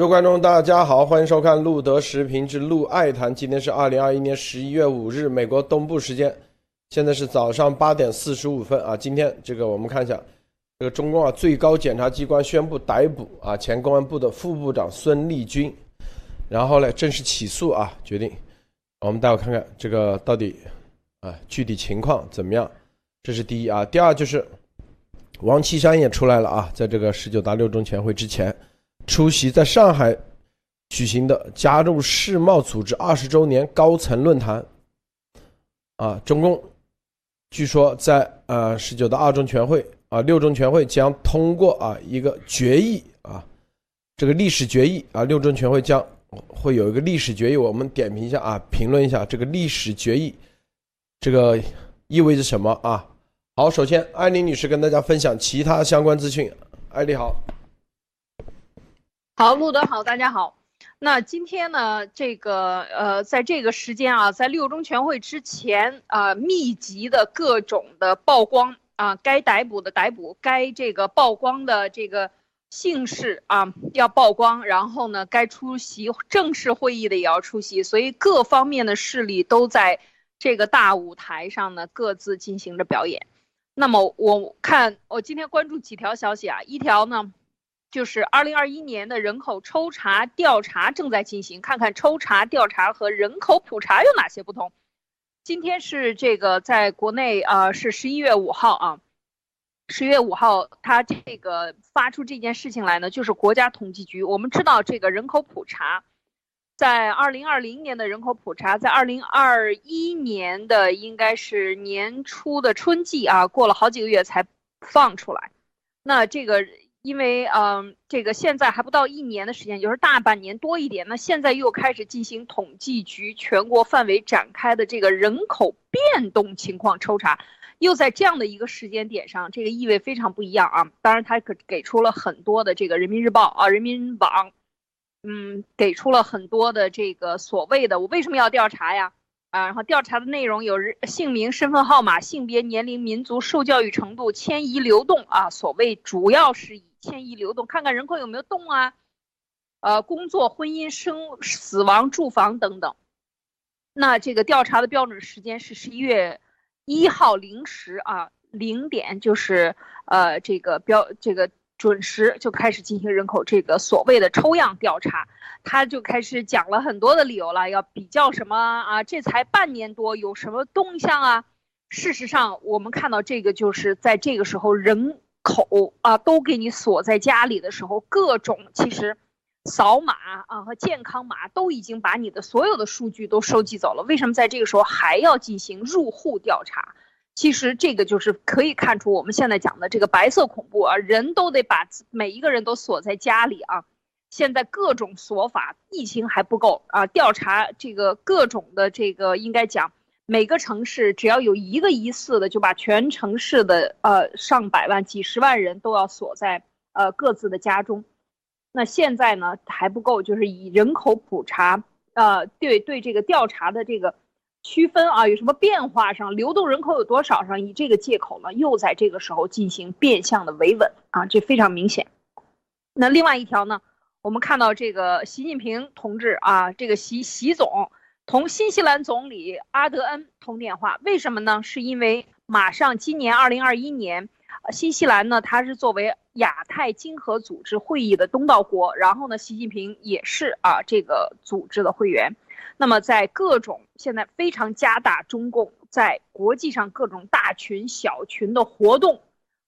各位观众，大家好，欢迎收看路德时评之路爱谈。今天是二零二一年十一月五日，美国东部时间，现在是早上八点四十五分啊。今天这个我们看一下，这个中共啊最高检察机关宣布逮捕啊前公安部的副部长孙立军，然后呢正式起诉啊决定。我们待会看看这个到底啊具体情况怎么样，这是第一啊。第二就是王岐山也出来了啊，在这个十九大六中全会之前。出席在上海举行的加入世贸组织二十周年高层论坛，啊，中共据说在呃十九的二中全会啊六中全会将通过啊一个决议啊，这个历史决议啊六中全会将会有一个历史决议，我们点评一下啊，评论一下这个历史决议，这个意味着什么啊？好，首先艾琳女士跟大家分享其他相关资讯，艾丽好。好，路德好，大家好。那今天呢，这个呃，在这个时间啊，在六中全会之前啊，密集的各种的曝光啊，该逮捕的逮捕，该这个曝光的这个姓氏啊要曝光，然后呢，该出席正式会议的也要出席，所以各方面的势力都在这个大舞台上呢，各自进行着表演。那么我看我今天关注几条消息啊，一条呢。就是二零二一年的人口抽查调查正在进行，看看抽查调查和人口普查有哪些不同。今天是这个在国内啊，是十一月五号啊，十一月五号他这个发出这件事情来呢，就是国家统计局。我们知道这个人口普查，在二零二零年的人口普查，在二零二一年的应该是年初的春季啊，过了好几个月才放出来。那这个。因为嗯，这个现在还不到一年的时间，就是大半年多一点。那现在又开始进行统计局全国范围展开的这个人口变动情况抽查，又在这样的一个时间点上，这个意味非常不一样啊。当然，他可给出了很多的这个人民日报啊、人民网，嗯，给出了很多的这个所谓的我为什么要调查呀？啊，然后调查的内容有人姓名、身份号码、性别、年龄、民族、受教育程度、迁移流动啊，所谓主要是以。迁移流动，看看人口有没有动啊？呃，工作、婚姻、生、死亡、住房等等。那这个调查的标准时间是十一月一号零时啊，零点就是呃这个标这个准时就开始进行人口这个所谓的抽样调查，他就开始讲了很多的理由了，要比较什么啊？这才半年多，有什么动向啊？事实上，我们看到这个就是在这个时候人。口啊，都给你锁在家里的时候，各种其实扫码啊和健康码都已经把你的所有的数据都收集走了。为什么在这个时候还要进行入户调查？其实这个就是可以看出我们现在讲的这个白色恐怖啊，人都得把每一个人都锁在家里啊。现在各种锁法，疫情还不够啊，调查这个各种的这个应该讲。每个城市只要有一个疑似的，就把全城市的呃上百万、几十万人都要锁在呃各自的家中。那现在呢还不够，就是以人口普查，呃，对对这个调查的这个区分啊，有什么变化上，流动人口有多少上，以这个借口呢，又在这个时候进行变相的维稳啊，这非常明显。那另外一条呢，我们看到这个习近平同志啊，这个习习总。同新西兰总理阿德恩通电话，为什么呢？是因为马上今年二零二一年，新西兰呢，它是作为亚太经合组织会议的东道国，然后呢，习近平也是啊这个组织的会员。那么在各种现在非常加大中共在国际上各种大群小群的活动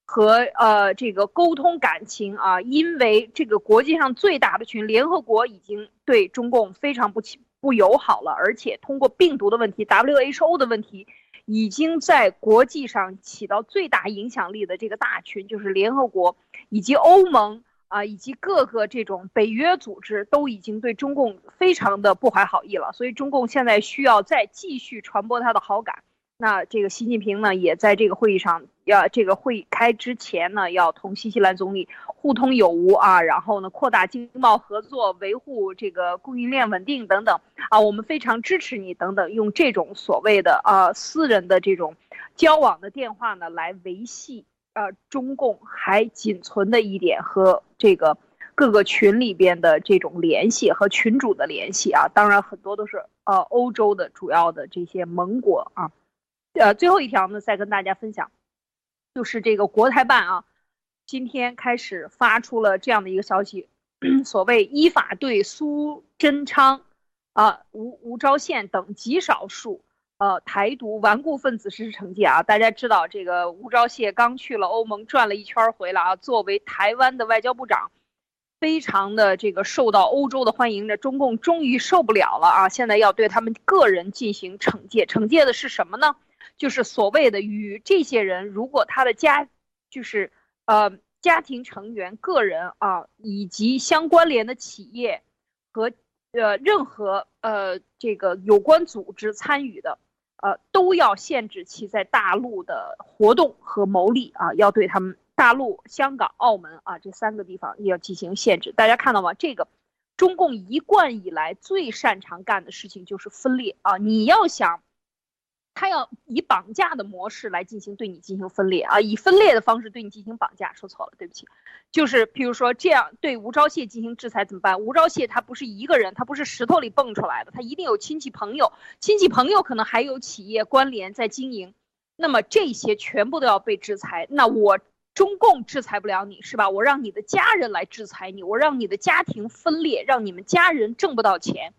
和呃这个沟通感情啊，因为这个国际上最大的群联合国已经对中共非常不亲。不友好了，而且通过病毒的问题，WHO 的问题，已经在国际上起到最大影响力的这个大群，就是联合国以及欧盟啊，以及各个这种北约组织，都已经对中共非常的不怀好意了。所以中共现在需要再继续传播他的好感。那这个习近平呢，也在这个会议上，要这个会开之前呢，要同新西兰总理互通有无啊，然后呢，扩大经贸合作，维护这个供应链稳定等等啊，我们非常支持你等等，用这种所谓的啊私人的这种交往的电话呢，来维系呃中共还仅存的一点和这个各个群里边的这种联系和群主的联系啊，当然很多都是呃欧洲的主要的这些盟国啊。呃，最后一条呢，再跟大家分享，就是这个国台办啊，今天开始发出了这样的一个消息，所谓依法对苏贞昌、啊吴吴钊宪等极少数呃台独顽固分子实施惩戒啊。大家知道，这个吴钊燮刚去了欧盟转了一圈回来啊，作为台湾的外交部长，非常的这个受到欧洲的欢迎的，中共终于受不了了啊，现在要对他们个人进行惩戒，惩戒的是什么呢？就是所谓的与这些人，如果他的家，就是呃家庭成员、个人啊，以及相关联的企业和呃任何呃这个有关组织参与的，呃都要限制其在大陆的活动和牟利啊，要对他们大陆、香港、澳门啊这三个地方也要进行限制。大家看到吗？这个中共一贯以来最擅长干的事情就是分裂啊！你要想。他要以绑架的模式来进行对你进行分裂啊，以分裂的方式对你进行绑架。说错了，对不起，就是比如说这样对吴钊燮进行制裁怎么办？吴钊燮他不是一个人，他不是石头里蹦出来的，他一定有亲戚朋友，亲戚朋友可能还有企业关联在经营，那么这些全部都要被制裁。那我中共制裁不了你是吧？我让你的家人来制裁你，我让你的家庭分裂，让你们家人挣不到钱。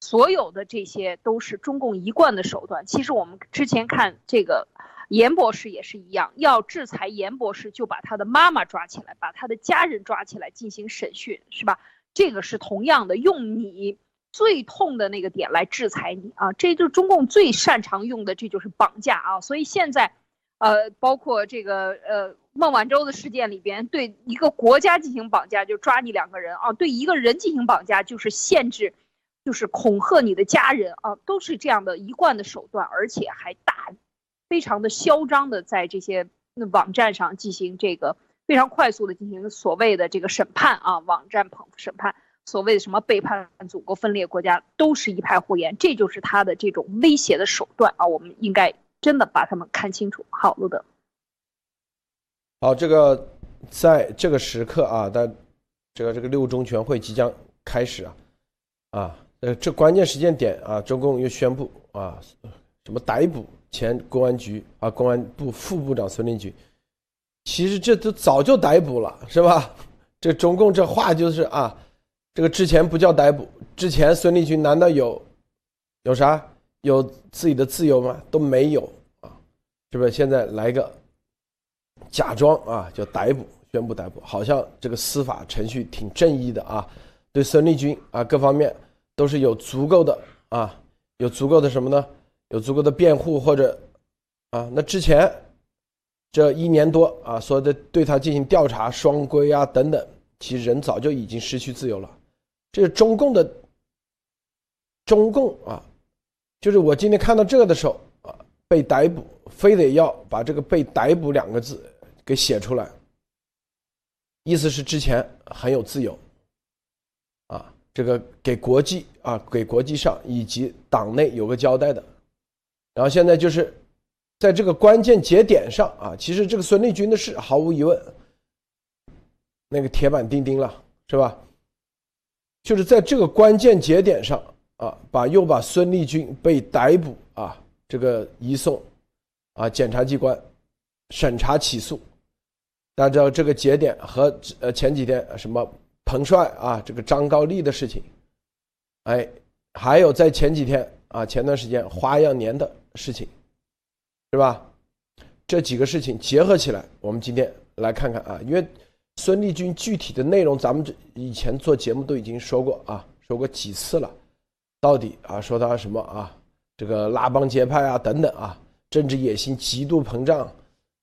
所有的这些都是中共一贯的手段。其实我们之前看这个严博士也是一样，要制裁严博士，就把他的妈妈抓起来，把他的家人抓起来进行审讯，是吧？这个是同样的，用你最痛的那个点来制裁你啊！这就是中共最擅长用的，这就是绑架啊！所以现在，呃，包括这个呃孟晚舟的事件里边，对一个国家进行绑架就抓你两个人啊，对一个人进行绑架就是限制。就是恐吓你的家人啊，都是这样的一贯的手段，而且还大，非常的嚣张的在这些网站上进行这个非常快速的进行所谓的这个审判啊，网站审审判，所谓的什么背叛祖国、分裂国家，都是一派胡言，这就是他的这种威胁的手段啊，我们应该真的把他们看清楚。好，路德，好，这个在这个时刻啊，在这个这个六中全会即将开始啊，啊。呃，这关键时间点啊，中共又宣布啊，什么逮捕前公安局啊公安部副部长孙立军，其实这都早就逮捕了，是吧？这中共这话就是啊，这个之前不叫逮捕，之前孙立军难道有有啥有自己的自由吗？都没有啊，是不是？现在来个假装啊，叫逮捕，宣布逮捕，好像这个司法程序挺正义的啊，对孙立军啊各方面。都是有足够的啊，有足够的什么呢？有足够的辩护或者啊，那之前这一年多啊，所有的对他进行调查、双规啊等等，其实人早就已经失去自由了。这是中共的中共啊，就是我今天看到这个的时候啊，被逮捕，非得要把这个“被逮捕”两个字给写出来，意思是之前很有自由。这个给国际啊，给国际上以及党内有个交代的，然后现在就是在这个关键节点上啊，其实这个孙立军的事毫无疑问，那个铁板钉钉了，是吧？就是在这个关键节点上啊，把又把孙立军被逮捕啊，这个移送啊，检察机关审查起诉，大家知道这个节点和呃前几天什么？彭帅啊，这个张高丽的事情，哎，还有在前几天啊，前段时间花样年的事情，是吧？这几个事情结合起来，我们今天来看看啊，因为孙立军具体的内容，咱们以前做节目都已经说过啊，说过几次了，到底啊，说他什么啊，这个拉帮结派啊，等等啊，政治野心极度膨胀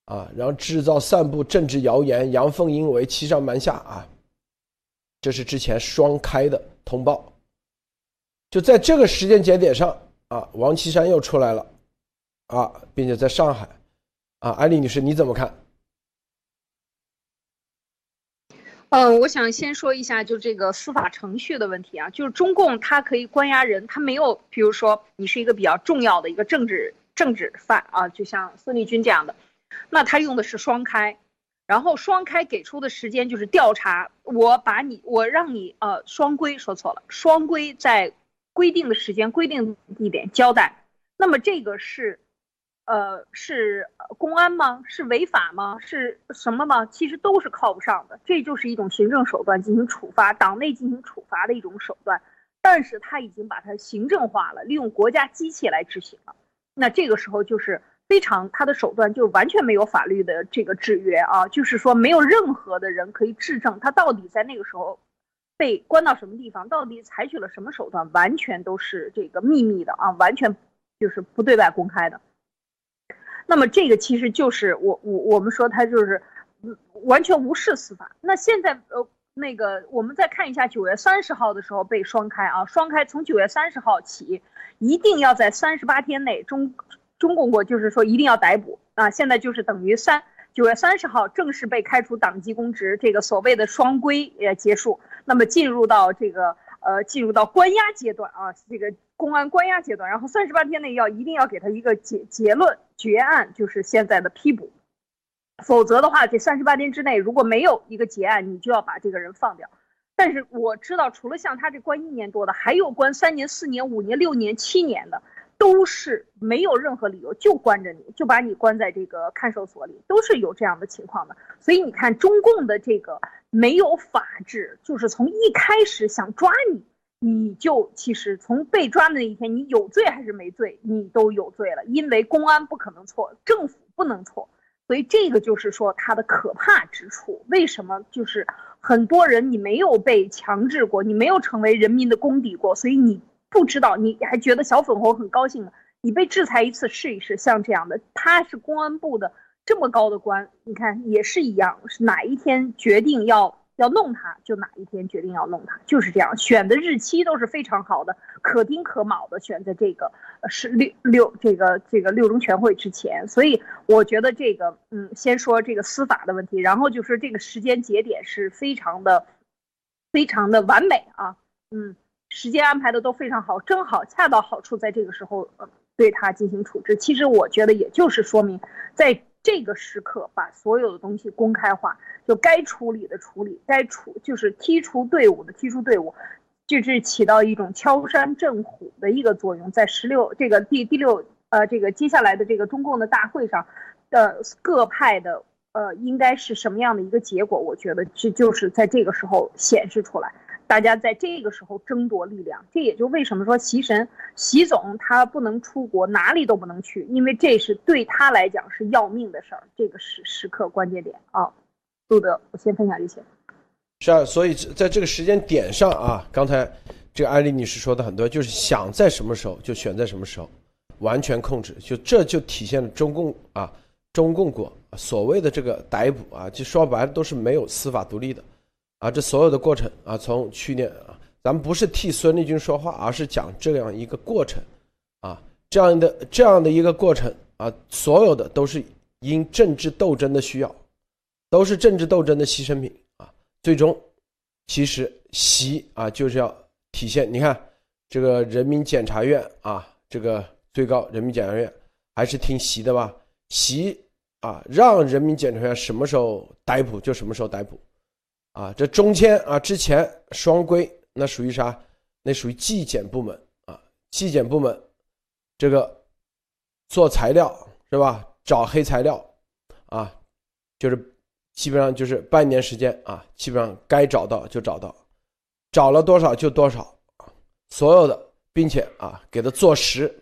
啊，然后制造散布政治谣言，阳奉阴违，欺上瞒下啊。这是之前双开的通报，就在这个时间节点上啊，王岐山又出来了，啊，并且在上海，啊，艾丽女士你怎么看？嗯，我想先说一下，就这个司法程序的问题啊，就是中共它可以关押人，它没有，比如说你是一个比较重要的一个政治政治犯啊，就像孙立军这样的，那他用的是双开。然后双开给出的时间就是调查，我把你，我让你呃双规说错了，双规在规定的时间、规定地点交代。那么这个是，呃，是公安吗？是违法吗？是什么吗？其实都是靠不上的，这就是一种行政手段进行处罚，党内进行处罚的一种手段。但是他已经把它行政化了，利用国家机器来执行了。那这个时候就是。非常，他的手段就完全没有法律的这个制约啊，就是说没有任何的人可以质证他到底在那个时候被关到什么地方，到底采取了什么手段，完全都是这个秘密的啊，完全就是不对外公开的。那么这个其实就是我我我们说他就是完全无视司法。那现在呃那个我们再看一下九月三十号的时候被双开啊，双开从九月三十号起，一定要在三十八天内中。中共国就是说一定要逮捕啊！现在就是等于三九月三十号正式被开除党籍公职，这个所谓的双规也结束。那么进入到这个呃进入到关押阶段啊，这个公安关押阶段，然后三十八天内要一定要给他一个结结论决案，就是现在的批捕。否则的话，这三十八天之内如果没有一个结案，你就要把这个人放掉。但是我知道，除了像他这关一年多的，还有关三年、四年、五年、六年、七年的。都是没有任何理由就关着你，就把你关在这个看守所里，都是有这样的情况的。所以你看，中共的这个没有法治，就是从一开始想抓你，你就其实从被抓的那一天，你有罪还是没罪，你都有罪了，因为公安不可能错，政府不能错。所以这个就是说它的可怕之处。为什么？就是很多人你没有被强制过，你没有成为人民的公敌过，所以你。不知道你还觉得小粉红很高兴呢？你被制裁一次试一试，像这样的，他是公安部的这么高的官，你看也是一样，是哪一天决定要要弄他，就哪一天决定要弄他，就是这样，选的日期都是非常好的，可丁可卯的选在这个是六六这个这个六中全会之前，所以我觉得这个嗯，先说这个司法的问题，然后就是这个时间节点是非常的非常的完美啊，嗯。时间安排的都非常好，正好恰到好处，在这个时候，呃，对他进行处置。其实我觉得，也就是说明，在这个时刻，把所有的东西公开化，就该处理的处理，该处就是踢出队伍的踢出队伍，就是起到一种敲山震虎的一个作用。在十六这个第第六呃这个接下来的这个中共的大会上，的各派的呃应该是什么样的一个结果？我觉得这就是在这个时候显示出来。大家在这个时候争夺力量，这也就为什么说习神习总他不能出国，哪里都不能去，因为这是对他来讲是要命的事儿。这个时时刻关键点啊，路德，我先分享这些。是啊，所以在这个时间点上啊，刚才这个艾丽女士说的很多，就是想在什么时候就选在什么时候，完全控制，就这就体现了中共啊，中共国所谓的这个逮捕啊，就说白了都是没有司法独立的。啊，这所有的过程啊，从去年啊，咱们不是替孙立军说话，而是讲这样一个过程，啊，这样的这样的一个过程啊，所有的都是因政治斗争的需要，都是政治斗争的牺牲品啊。最终，其实习啊就是要体现，你看这个人民检察院啊，这个最高人民检察院还是听习的吧？习啊，让人民检察院什么时候逮捕就什么时候逮捕。啊，这中间啊，之前双规那属于啥？那属于纪检部门啊，纪检部门这个做材料是吧？找黑材料啊，就是基本上就是半年时间啊，基本上该找到就找到，找了多少就多少，所有的，并且啊，给他做实，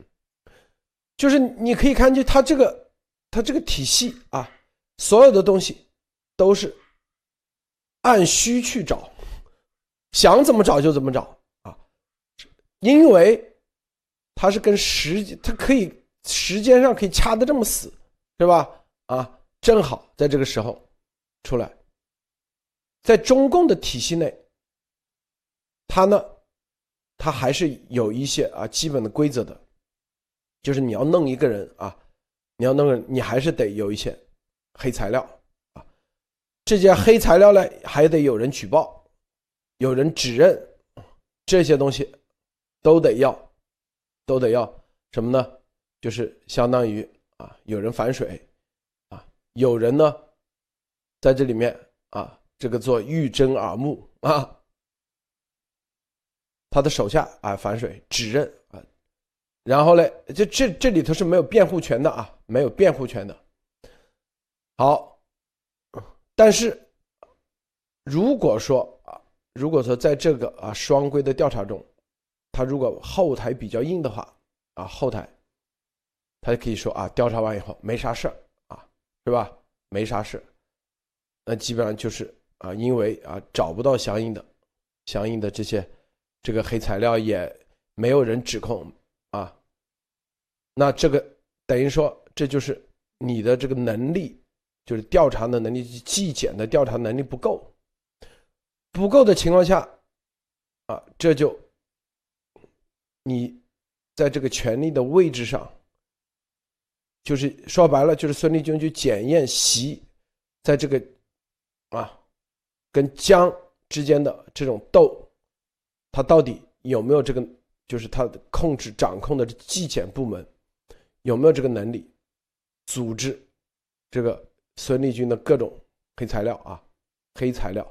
就是你可以看见他这个他这个体系啊，所有的东西都是。按需去找，想怎么找就怎么找啊，因为它是跟时间，它可以时间上可以掐的这么死，是吧？啊，正好在这个时候出来，在中共的体系内，它呢，它还是有一些啊基本的规则的，就是你要弄一个人啊，你要弄人，你还是得有一些黑材料。这些黑材料呢，还得有人举报，有人指认，这些东西都得要，都得要什么呢？就是相当于啊，有人反水，啊，有人呢在这里面啊，这个做玉珍耳目啊，他的手下啊反水指认啊，然后呢，这这这里头是没有辩护权的啊，没有辩护权的。好，但是如果说啊，如果说在这个啊双规的调查中，他如果后台比较硬的话啊，后台他就可以说啊，调查完以后没啥事儿啊，是吧？没啥事。那基本上就是啊，因为啊找不到相应的、相应的这些这个黑材料，也没有人指控啊。那这个等于说，这就是你的这个能力，就是调查的能力、纪检的调查能力不够。不够的情况下，啊，这就你在这个权力的位置上，就是说白了，就是孙立军去检验习在这个。啊，跟江之间的这种斗，他到底有没有这个，就是他控制掌控的纪检部门有没有这个能力组织这个孙立军的各种黑材料啊？黑材料，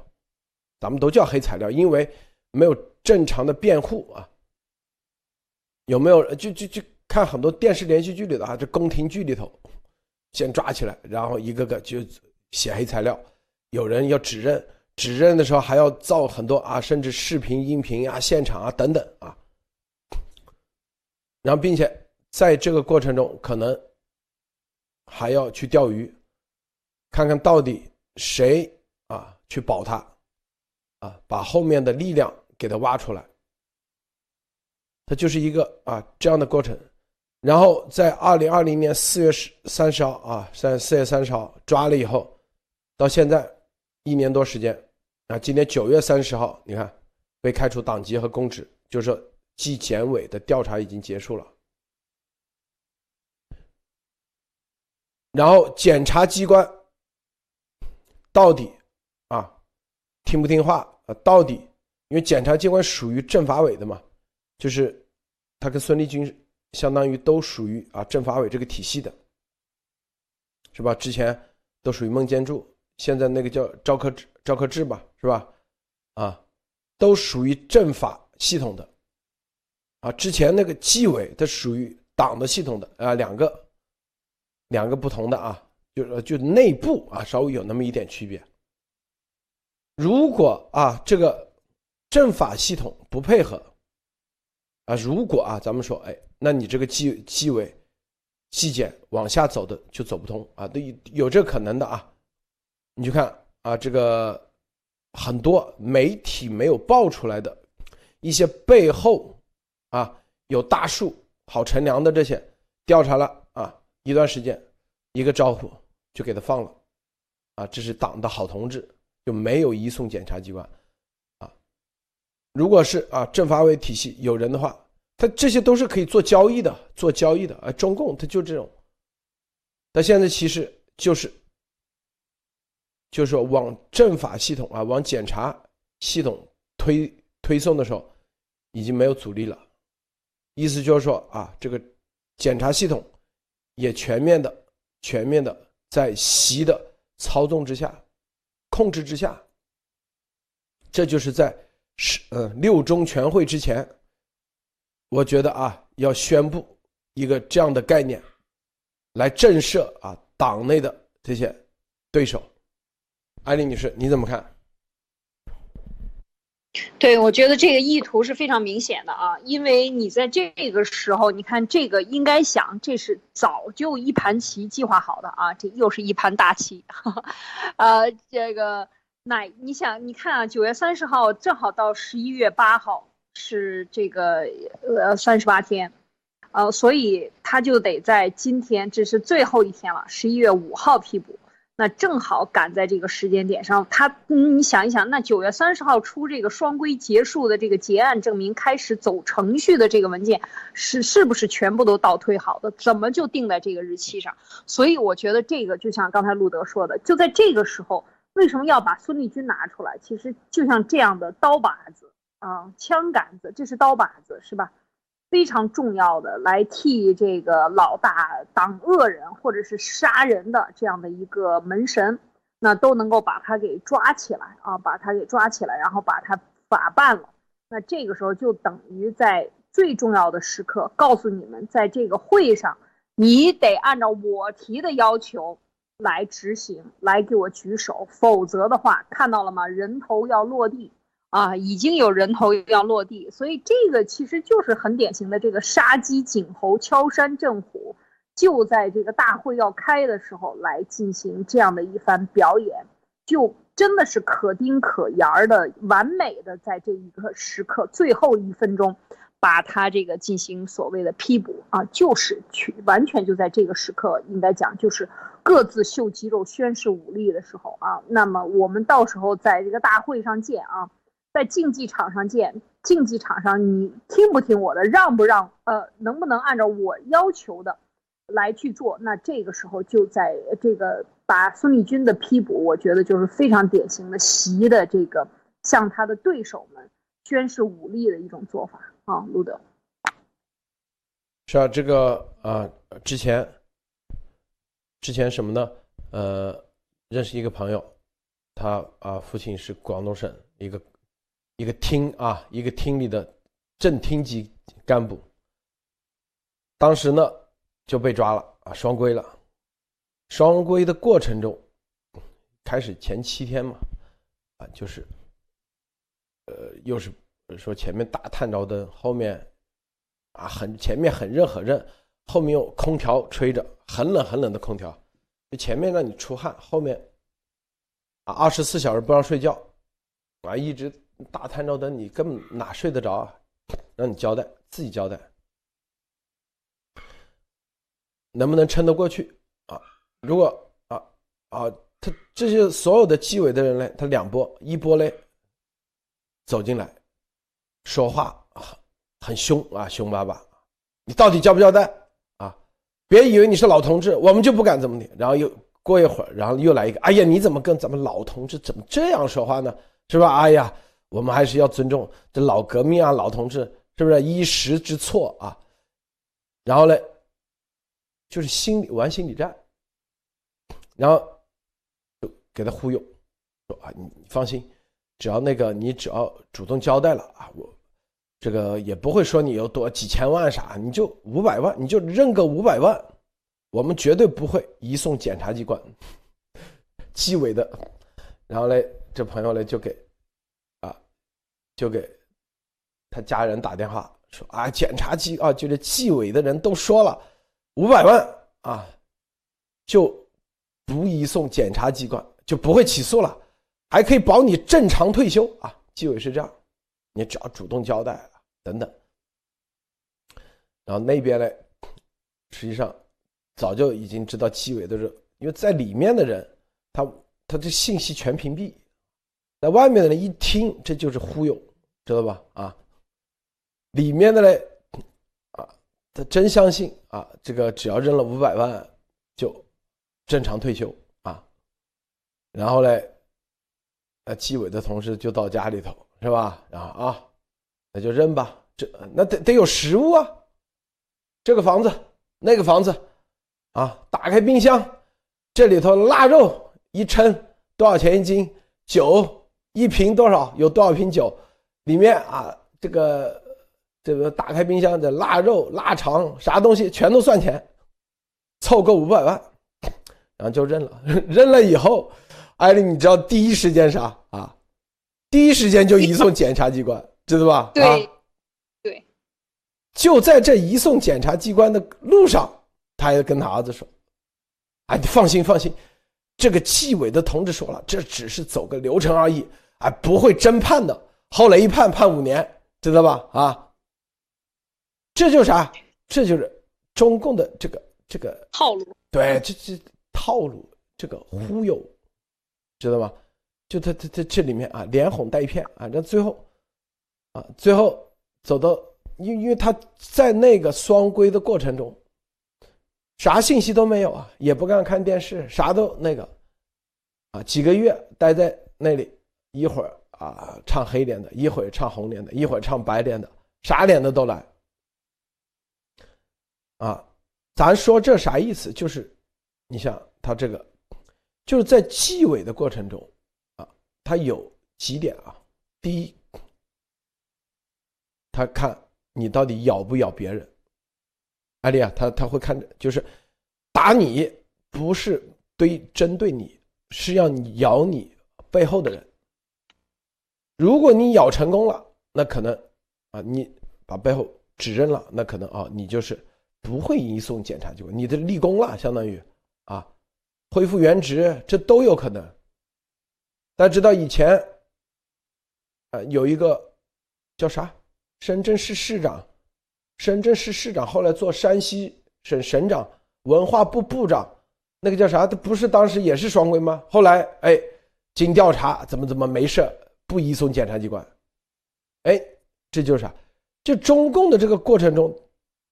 咱们都叫黑材料，因为没有正常的辩护啊。有没有就就就看很多电视连续剧里的啊，这宫廷剧里头，先抓起来，然后一个个就写黑材料。有人要指认，指认的时候还要造很多啊，甚至视频、音频啊、现场啊等等啊，然后并且在这个过程中，可能还要去钓鱼，看看到底谁啊去保他，啊，把后面的力量给他挖出来，它就是一个啊这样的过程。然后在二零二零年四月十三十号啊，三四月三十号抓了以后，到现在。一年多时间，啊，今年九月三十号，你看被开除党籍和公职，就是说纪检委的调查已经结束了。然后检察机关到底啊听不听话啊？到底因为检察机关属于政法委的嘛，就是他跟孙立军相当于都属于啊政法委这个体系的，是吧？之前都属于孟建柱。现在那个叫赵克志，赵克志吧，是吧？啊，都属于政法系统的，啊，之前那个纪委它属于党的系统的啊，两个，两个不同的啊，就是就内部啊稍微有那么一点区别。如果啊这个政法系统不配合，啊，如果啊咱们说哎，那你这个纪纪委纪检往下走的就走不通啊，都有这可能的啊。你去看啊，这个很多媒体没有爆出来的一些背后啊有大树好乘凉的这些调查了啊一段时间，一个招呼就给他放了啊，这是党的好同志，就没有移送检察机关啊。如果是啊政法委体系有人的话，他这些都是可以做交易的，做交易的啊。中共他就这种，他现在其实就是。就是说，往政法系统啊，往检察系统推推送的时候，已经没有阻力了。意思就是说啊，这个检察系统也全面的、全面的在习的操纵之下、控制之下。这就是在是呃六中全会之前，我觉得啊，要宣布一个这样的概念，来震慑啊党内的这些对手。艾丽女士，你怎么看？对，我觉得这个意图是非常明显的啊，因为你在这个时候，你看这个应该想，这是早就一盘棋计划好的啊，这又是一盘大棋，呃，这个那你想，你看啊，九月三十号正好到十一月八号是这个呃三十八天，呃，所以他就得在今天，这是最后一天了，十一月五号批捕。那正好赶在这个时间点上，他，你想一想，那九月三十号出这个双规结束的这个结案证明开始走程序的这个文件，是是不是全部都倒推好的？怎么就定在这个日期上？所以我觉得这个就像刚才路德说的，就在这个时候，为什么要把孙立军拿出来？其实就像这样的刀把子啊，枪杆子，这是刀把子，是吧？非常重要的，来替这个老大挡恶人或者是杀人的这样的一个门神，那都能够把他给抓起来啊，把他给抓起来，然后把他法办了。那这个时候就等于在最重要的时刻告诉你们，在这个会上，你得按照我提的要求来执行，来给我举手，否则的话，看到了吗？人头要落地啊，已经有人头要落地，所以这个其实就是很典型的这个杀鸡儆猴、敲山震虎。就在这个大会要开的时候来进行这样的一番表演，就真的是可丁可牙的完美的在这一个时刻最后一分钟，把他这个进行所谓的批捕啊，就是去完全就在这个时刻应该讲就是各自秀肌肉宣示武力的时候啊。那么我们到时候在这个大会上见啊，在竞技场上见，竞技场上你听不听我的，让不让呃，能不能按照我要求的？来去做，那这个时候就在这个把孙立军的批捕，我觉得就是非常典型的习的这个向他的对手们宣示武力的一种做法啊，路德。是啊，这个啊，之前之前什么呢？呃，认识一个朋友，他啊，父亲是广东省一个一个厅啊，一个厅里的正厅级干部，当时呢。就被抓了啊，双规了。双规的过程中，开始前七天嘛，啊，就是，呃，又是说前面大探照灯，后面啊很前面很热很热，后面有空调吹着，很冷很冷的空调，就前面让你出汗，后面啊二十四小时不让睡觉，啊一直大探照灯，你根本哪睡得着啊？让你交代，自己交代。能不能撑得过去啊？如果啊啊，他这些所有的纪委的人呢，他两波，一波嘞走进来，说话很很凶啊，凶巴巴，你到底交不交代啊？别以为你是老同志，我们就不敢怎么的。然后又过一会儿，然后又来一个，哎呀，你怎么跟咱们老同志怎么这样说话呢？是吧？哎呀，我们还是要尊重这老革命啊，老同志，是不是一时之错啊？然后呢？就是心理玩心理战，然后就给他忽悠，说啊，你放心，只要那个你只要主动交代了啊，我这个也不会说你有多几千万啥，你就五百万，你就认个五百万，我们绝对不会移送检察机关，纪委的，然后嘞，这朋友嘞就给，就给他家人打电话说啊，检察机啊，就是纪委的人都说了。五百万啊，就不移送检察机关，就不会起诉了，还可以保你正常退休啊。纪委是这样，你只要主动交代了等等。然后那边呢，实际上早就已经知道纪委的人，因为在里面的人，他他这信息全屏蔽，在外面的人一听，这就是忽悠，知道吧？啊，里面的嘞。啊他真相信啊，这个只要扔了五百万，就正常退休啊。然后嘞，呃，纪委的同事就到家里头，是吧？然后啊，那就扔吧。这那得得有实物啊，这个房子，那个房子，啊，打开冰箱，这里头腊肉一称多少钱一斤？酒一瓶多少？有多少瓶酒？里面啊，这个。这个打开冰箱，的腊肉、腊肠啥东西全都算钱，凑够五百万，然后就认了。认了以后，艾丽，你知道第一时间啥啊？第一时间就移送检察机关，知道吧？对，对。就在这移送检察机关的路上，他也跟他儿子说：“哎，你放心，放心，这个纪委的同志说了，这只是走个流程而已，哎，不会真判的。后来一判，判五年，知道吧？啊。”这就是啥？这就是中共的这个这个套路。对，这这套路，这个忽悠，知道吗？就他他他这里面啊，连哄带骗啊，这最后啊，最后走到，因因为他在那个双规的过程中，啥信息都没有啊，也不敢看电视，啥都那个啊，几个月待在那里，一会儿啊唱黑脸的，一会儿唱红脸的，一会儿唱白脸的，啥脸的都来。啊，咱说这啥意思？就是，你像他这个，就是在纪委的过程中啊，他有几点啊，第一，他看你到底咬不咬别人，艾丽啊，他他会看着，就是打你不是对针对你，是要你咬你背后的人。如果你咬成功了，那可能啊，你把背后指认了，那可能啊，你就是不会移送检察机关，你的立功了，相当于啊，恢复原职，这都有可能。大家知道以前啊，有一个叫啥，深圳市市长，深圳市市长后来做山西省省长、文化部部长，那个叫啥？他不是当时也是双规吗？后来哎，经调查怎么怎么没事。不移送检察机关，哎，这就是啥？就中共的这个过程中，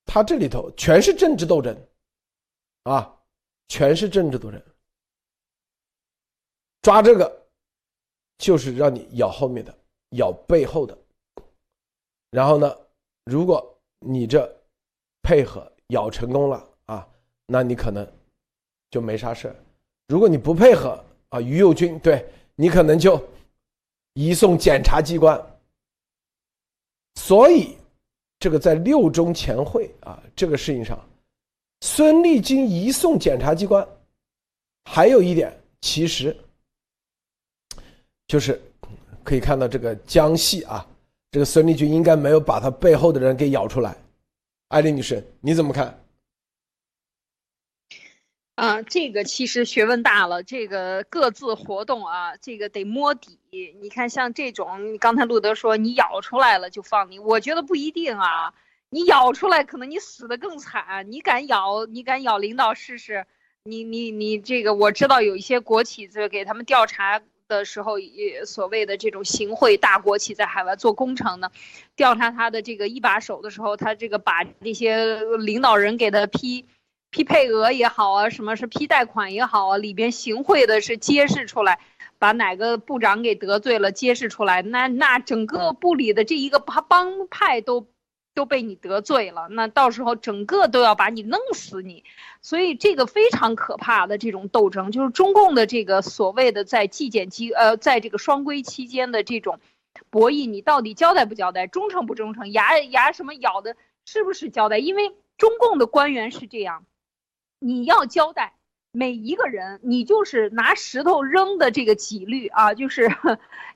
他这里头全是政治斗争，啊，全是政治斗争。抓这个，就是让你咬后面的，咬背后的。然后呢，如果你这配合咬成功了啊，那你可能就没啥事如果你不配合啊，于右军对你可能就。移送检察机关，所以这个在六中全会啊这个事情上，孙立军移送检察机关，还有一点，其实就是可以看到这个江西啊，这个孙立军应该没有把他背后的人给咬出来。艾丽女士，你怎么看？啊，这个其实学问大了，这个各自活动啊，这个得摸底。你看，像这种，刚才路德说你咬出来了就放你，我觉得不一定啊。你咬出来，可能你死的更惨。你敢咬，你敢咬领导试试？你你你这个，我知道有一些国企在给他们调查的时候，也所谓的这种行贿大国企在海外做工程呢，调查他的这个一把手的时候，他这个把这些领导人给他批。批配额也好啊，什么是批贷款也好啊，里边行贿的是揭示出来，把哪个部长给得罪了，揭示出来，那那整个部里的这一个帮帮派都都被你得罪了，那到时候整个都要把你弄死你，所以这个非常可怕的这种斗争，就是中共的这个所谓的在纪检机呃，在这个双规期间的这种博弈，你到底交代不交代，忠诚不忠诚，牙牙什么咬的，是不是交代？因为中共的官员是这样。你要交代每一个人，你就是拿石头扔的这个几率啊，就是，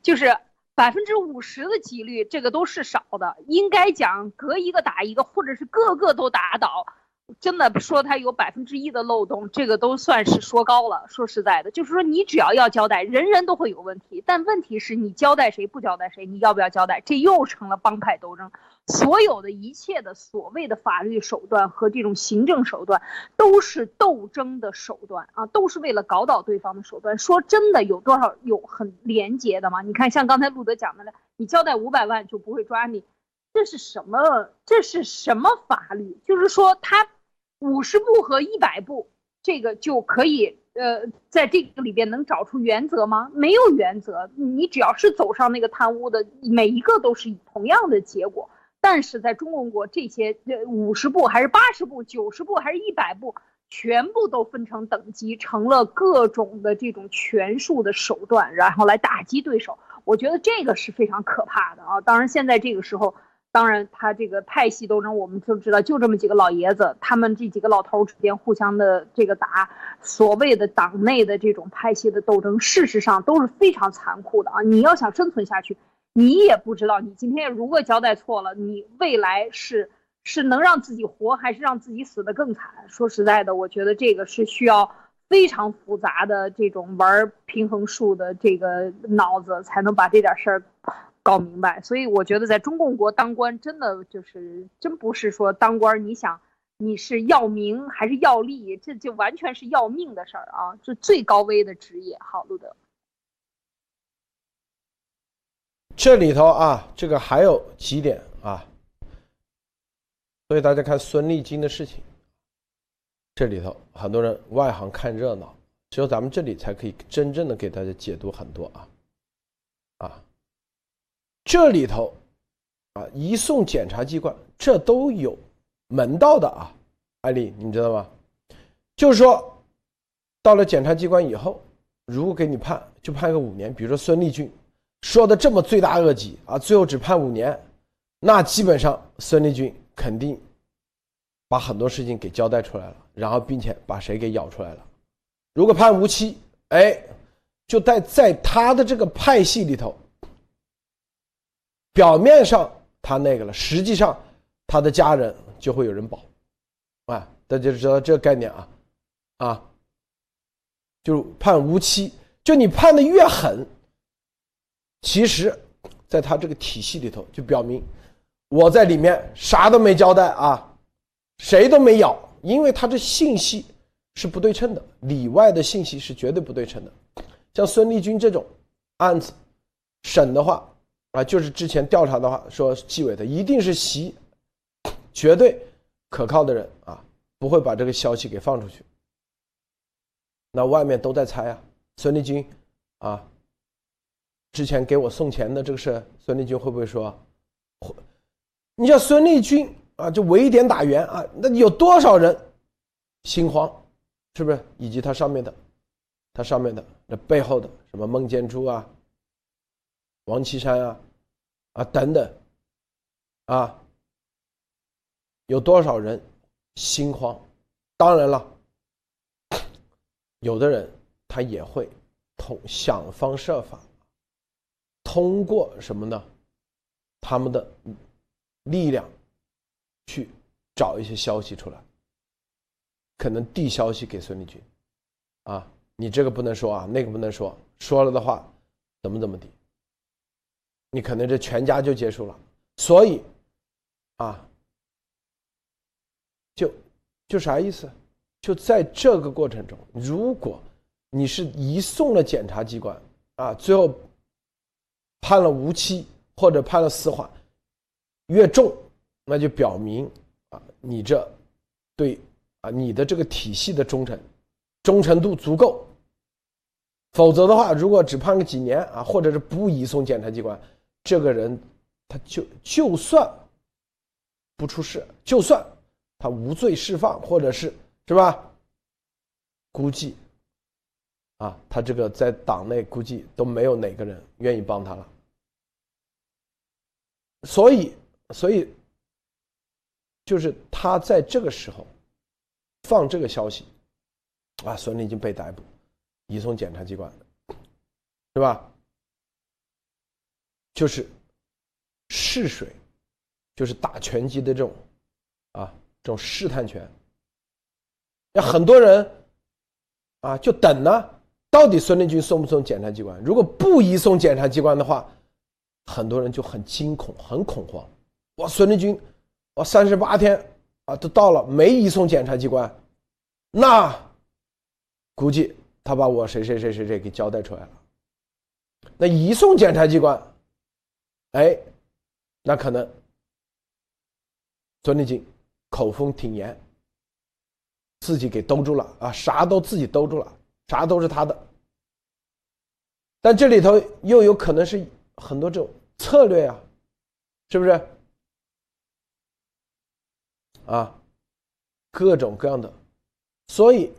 就是百分之五十的几率，这个都是少的。应该讲隔一个打一个，或者是个个都打倒。真的说他有百分之一的漏洞，这个都算是说高了。说实在的，就是说你只要要交代，人人都会有问题。但问题是你交代谁不交代谁，你要不要交代？这又成了帮派斗争。所有的一切的所谓的法律手段和这种行政手段，都是斗争的手段啊，都是为了搞倒对方的手段。说真的，有多少有很廉洁的吗？你看，像刚才路德讲的了，你交代五百万就不会抓你，这是什么？这是什么法律？就是说他。五十步和一百步，这个就可以，呃，在这个里边能找出原则吗？没有原则，你只要是走上那个贪污的，每一个都是同样的结果。但是在中共国，这些五十步还是八十步、九十步还是一百步，全部都分成等级，成了各种的这种权术的手段，然后来打击对手。我觉得这个是非常可怕的啊！当然，现在这个时候。当然，他这个派系斗争，我们就知道，就这么几个老爷子，他们这几个老头之间互相的这个打，所谓的党内的这种派系的斗争，事实上都是非常残酷的啊！你要想生存下去，你也不知道，你今天如果交代错了，你未来是是能让自己活，还是让自己死得更惨？说实在的，我觉得这个是需要非常复杂的这种玩平衡术的这个脑子，才能把这点事儿。搞明白，所以我觉得在中共国当官真的就是真不是说当官，你想你是要名还是要利，这就完全是要命的事儿啊！这最高危的职业。好，路德，这里头啊，这个还有几点啊，所以大家看孙立军的事情，这里头很多人外行看热闹，只有咱们这里才可以真正的给大家解读很多，啊。这里头，啊，移送检察机关，这都有门道的啊，艾丽，你知道吗？就是说，到了检察机关以后，如果给你判，就判个五年。比如说孙立军说的这么罪大恶极啊，最后只判五年，那基本上孙立军肯定把很多事情给交代出来了，然后并且把谁给咬出来了。如果判无期，哎，就在在他的这个派系里头，表面上他那个了，实际上他的家人就会有人保，啊，大家知道这个概念啊，啊。就判无期，就你判的越狠，其实，在他这个体系里头，就表明我在里面啥都没交代啊，谁都没咬，因为他这信息是不对称的，里外的信息是绝对不对称的。像孙立军这种案子审的话啊，就是之前调查的话说纪委的一定是习绝对可靠的人啊，不会把这个消息给放出去。那外面都在猜啊，孙立军，啊，之前给我送钱的这个事，孙立军会不会说？会，你像孙立军啊，就围点打援啊，那有多少人心慌，是不是？以及他上面的，他上面的那背后的什么孟建柱啊、王岐山啊，啊等等，啊，有多少人心慌？当然了。有的人他也会通想方设法，通过什么呢？他们的力量去找一些消息出来，可能递消息给孙立军，啊，你这个不能说啊，那个不能说，说了的话怎么怎么地，你可能这全家就结束了。所以，啊，就就啥意思？就在这个过程中，如果你是移送了检察机关啊，最后判了无期或者判了死缓，越重，那就表明啊，你这对啊你的这个体系的忠诚忠诚度足够。否则的话，如果只判个几年啊，或者是不移送检察机关，这个人他就就算不出事，就算他无罪释放，或者是。是吧？估计，啊，他这个在党内估计都没有哪个人愿意帮他了。所以，所以，就是他在这个时候放这个消息，啊，孙立军被逮捕，移送检察机关，是吧？就是试水，就是打拳击的这种，啊，这种试探权。那很多人，啊，就等呢，到底孙立军送不送检察机关？如果不移送检察机关的话，很多人就很惊恐、很恐慌。哇，孙立军，我，三十八天啊，都到了，没移送检察机关，那估计他把我谁谁谁谁谁给交代出来了。那移送检察机关，哎，那可能孙立军口风挺严。自己给兜住了啊，啥都自己兜住了，啥都是他的。但这里头又有可能是很多这种策略啊，是不是？啊，各种各样的。所以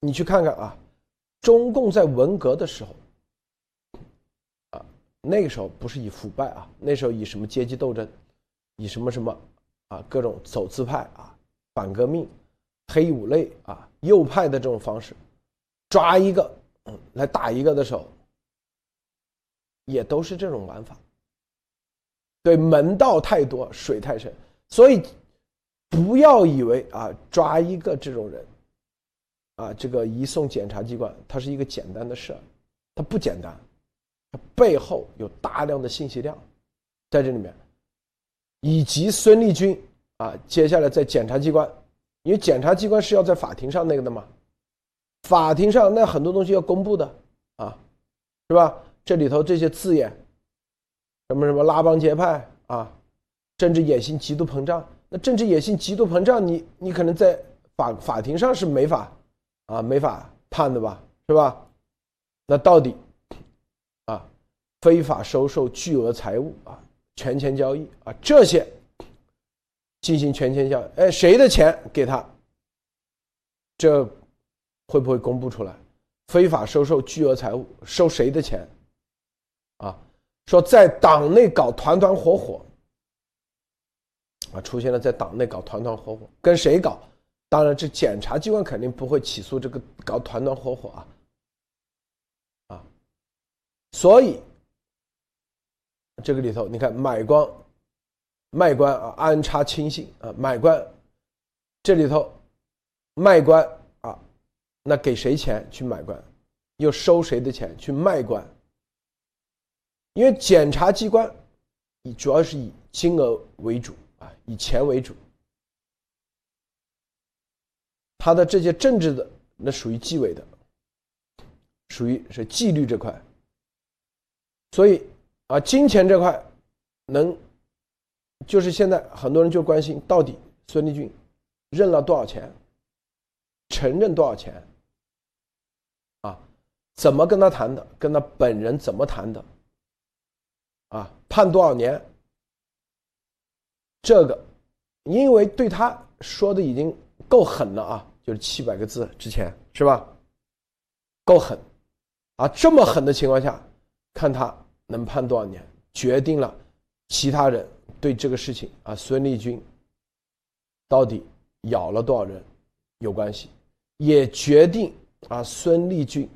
你去看看啊，中共在文革的时候，那个时候不是以腐败啊，那时候以什么阶级斗争，以什么什么啊，各种走资派啊，反革命。黑五类啊，右派的这种方式，抓一个，嗯，来打一个的时候，也都是这种玩法。对，门道太多，水太深，所以不要以为啊，抓一个这种人，啊，这个移送检察机关，它是一个简单的事儿，它不简单，背后有大量的信息量在这里面，以及孙立军啊，接下来在检察机关。因为检察机关是要在法庭上那个的嘛，法庭上那很多东西要公布的啊，是吧？这里头这些字眼，什么什么拉帮结派啊，政治野心极度膨胀，那政治野心极度膨胀，你你可能在法法庭上是没法啊，没法判的吧，是吧？那到底，非法收受巨额财物啊，权钱交易啊，这些。进行权钱交易，哎，谁的钱给他？这会不会公布出来？非法收受巨额财物，收谁的钱？啊，说在党内搞团团伙伙，啊，出现了在党内搞团团伙伙，跟谁搞？当然，这检察机关肯定不会起诉这个搞团团伙伙啊，啊，所以这个里头，你看买官、卖官啊，安插亲信啊，买官这里头卖官啊，那给谁钱去买官，又收谁的钱去卖官？因为检察机关以主要是以金额为主啊，以钱为主。他的这些政治的那属于纪委的，属于是纪律这块，所以啊，金钱这块能，就是现在很多人就关心到底孙立军认了多少钱，承认多少钱，啊，怎么跟他谈的，跟他本人怎么谈的，啊，判多少年，这个因为对他说的已经够狠了啊。就是七百个字之前是吧？够狠，啊，这么狠的情况下，看他能判多少年，决定了其他人对这个事情啊，孙立军到底咬了多少人有关系，也决定啊，孙立军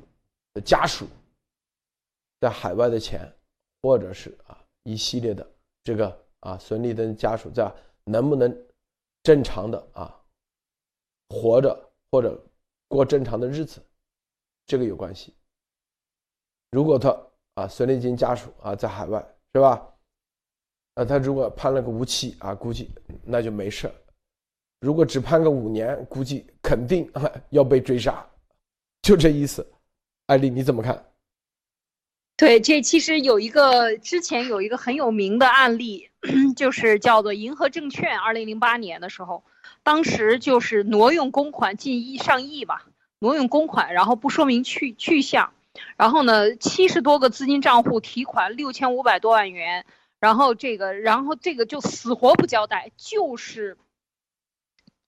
的家属在海外的钱，或者是啊一系列的这个啊孙立登家属在能不能正常的啊。活着或者过正常的日子，这个有关系。如果他啊，孙立军家属啊在海外是吧？啊，他如果判了个无期啊，估计那就没事如果只判个五年，估计肯定要被追杀，就这意思。艾丽你怎么看？对，这其实有一个之前有一个很有名的案例，就是叫做银河证券，二零零八年的时候。当时就是挪用公款近亿上亿吧，挪用公款，然后不说明去去向，然后呢，七十多个资金账户提款六千五百多万元，然后这个，然后这个就死活不交代，就是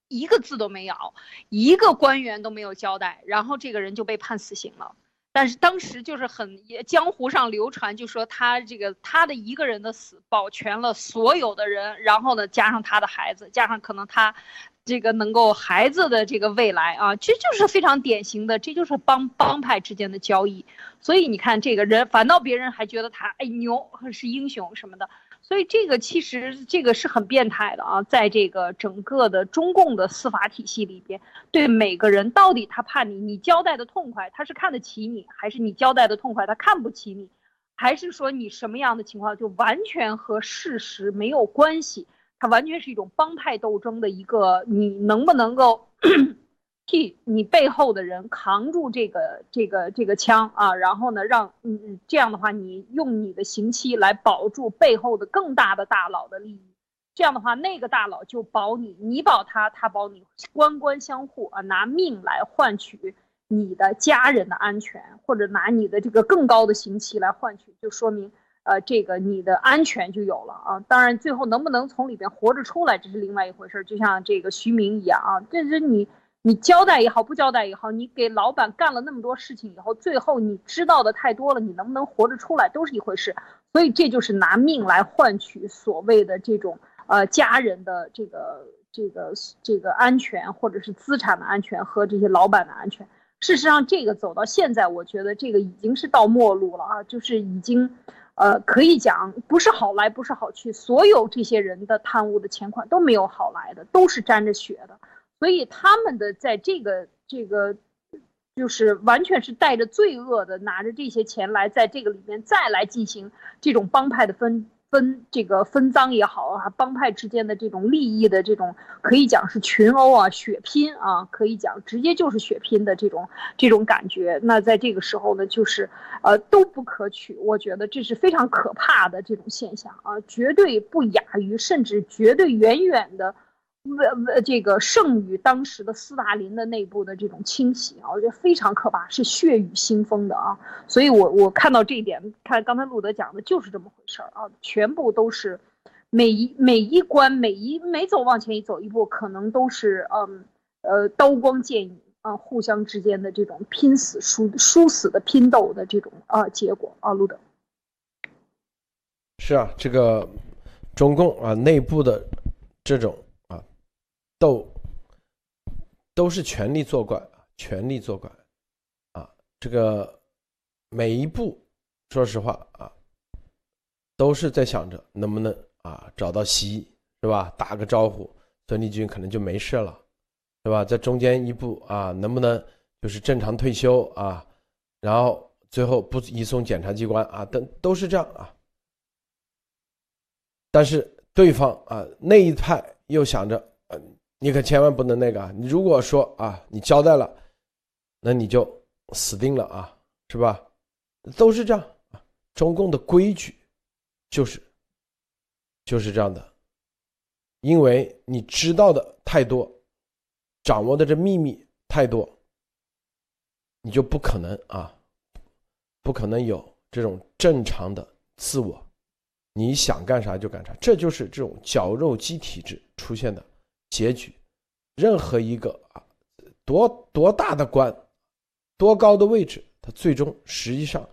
一个字都没咬，一个官员都没有交代，然后这个人就被判死刑了。但是当时就是很江湖上流传，就说他这个他的一个人的死保全了所有的人，然后呢加上他的孩子，加上可能他这个能够孩子的这个未来啊，这就是非常典型的，这就是帮帮派之间的交易。所以你看这个人，反倒别人还觉得他哎牛是英雄什么的。所以这个其实这个是很变态的啊，在这个整个的中共的司法体系里边，对每个人到底他判你，你交代的痛快，他是看得起你，还是你交代的痛快，他看不起你，还是说你什么样的情况就完全和事实没有关系，它完全是一种帮派斗争的一个，你能不能够？替你背后的人扛住这个这个这个枪啊，然后呢，让嗯这样的话，你用你的刑期来保住背后的更大的大佬的利益，这样的话，那个大佬就保你，你保他，他保你，官官相护啊，拿命来换取你的家人的安全，或者拿你的这个更高的刑期来换取，就说明呃这个你的安全就有了啊。当然，最后能不能从里边活着出来，这是另外一回事。就像这个徐明一样啊，这是你。你交代也好，不交代也好，你给老板干了那么多事情以后，最后你知道的太多了，你能不能活着出来都是一回事。所以这就是拿命来换取所谓的这种呃家人的这个这个这个安全，或者是资产的安全和这些老板的安全。事实上，这个走到现在，我觉得这个已经是到末路了啊，就是已经，呃，可以讲不是好来不是好去，所有这些人的贪污的钱款都没有好来的，都是沾着血的。所以他们的在这个这个，就是完全是带着罪恶的，拿着这些钱来在这个里面再来进行这种帮派的分分这个分赃也好啊，帮派之间的这种利益的这种可以讲是群殴啊、血拼啊，可以讲直接就是血拼的这种这种感觉。那在这个时候呢，就是呃都不可取，我觉得这是非常可怕的这种现象啊，绝对不亚于，甚至绝对远远的。为为这个胜于当时的斯大林的内部的这种清洗啊，我觉得非常可怕，是血雨腥风的啊。所以我我看到这一点，看刚才路德讲的就是这么回事儿啊，全部都是每一每一关每一每走往前一走一步，可能都是嗯呃刀光剑影啊互相之间的这种拼死殊殊死的拼斗的这种啊结果啊，路德。是啊，这个中共啊内部的这种都都是权力作怪，权力作怪啊，这个每一步，说实话啊，都是在想着能不能啊找到西医是吧？打个招呼，孙立军可能就没事了，是吧？在中间一步啊，能不能就是正常退休啊？然后最后不移送检察机关啊，等都是这样啊。但是对方啊那一派又想着，呃，你可千万不能那个啊！你如果说啊你交代了，那你就死定了啊，是吧？都是这样啊，中共的规矩就是就是这样的，因为你知道的太多，掌握的这秘密太多，你就不可能啊，不可能有这种正常的自我。你想干啥就干啥，这就是这种绞肉机体制出现的结局。任何一个啊，多多大的官，多高的位置，他最终实际上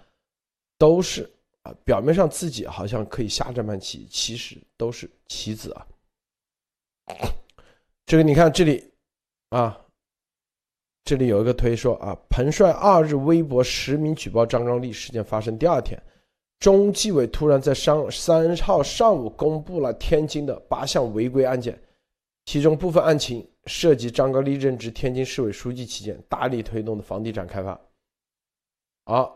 都是啊，表面上自己好像可以下这盘棋，其实都是棋子啊。这个你看这里啊，这里有一个推说啊，彭帅二日微博实名举报张高丽事件发生第二天。中纪委突然在上三号上午公布了天津的八项违规案件，其中部分案情涉及张高丽任职天津市委书记期间大力推动的房地产开发。而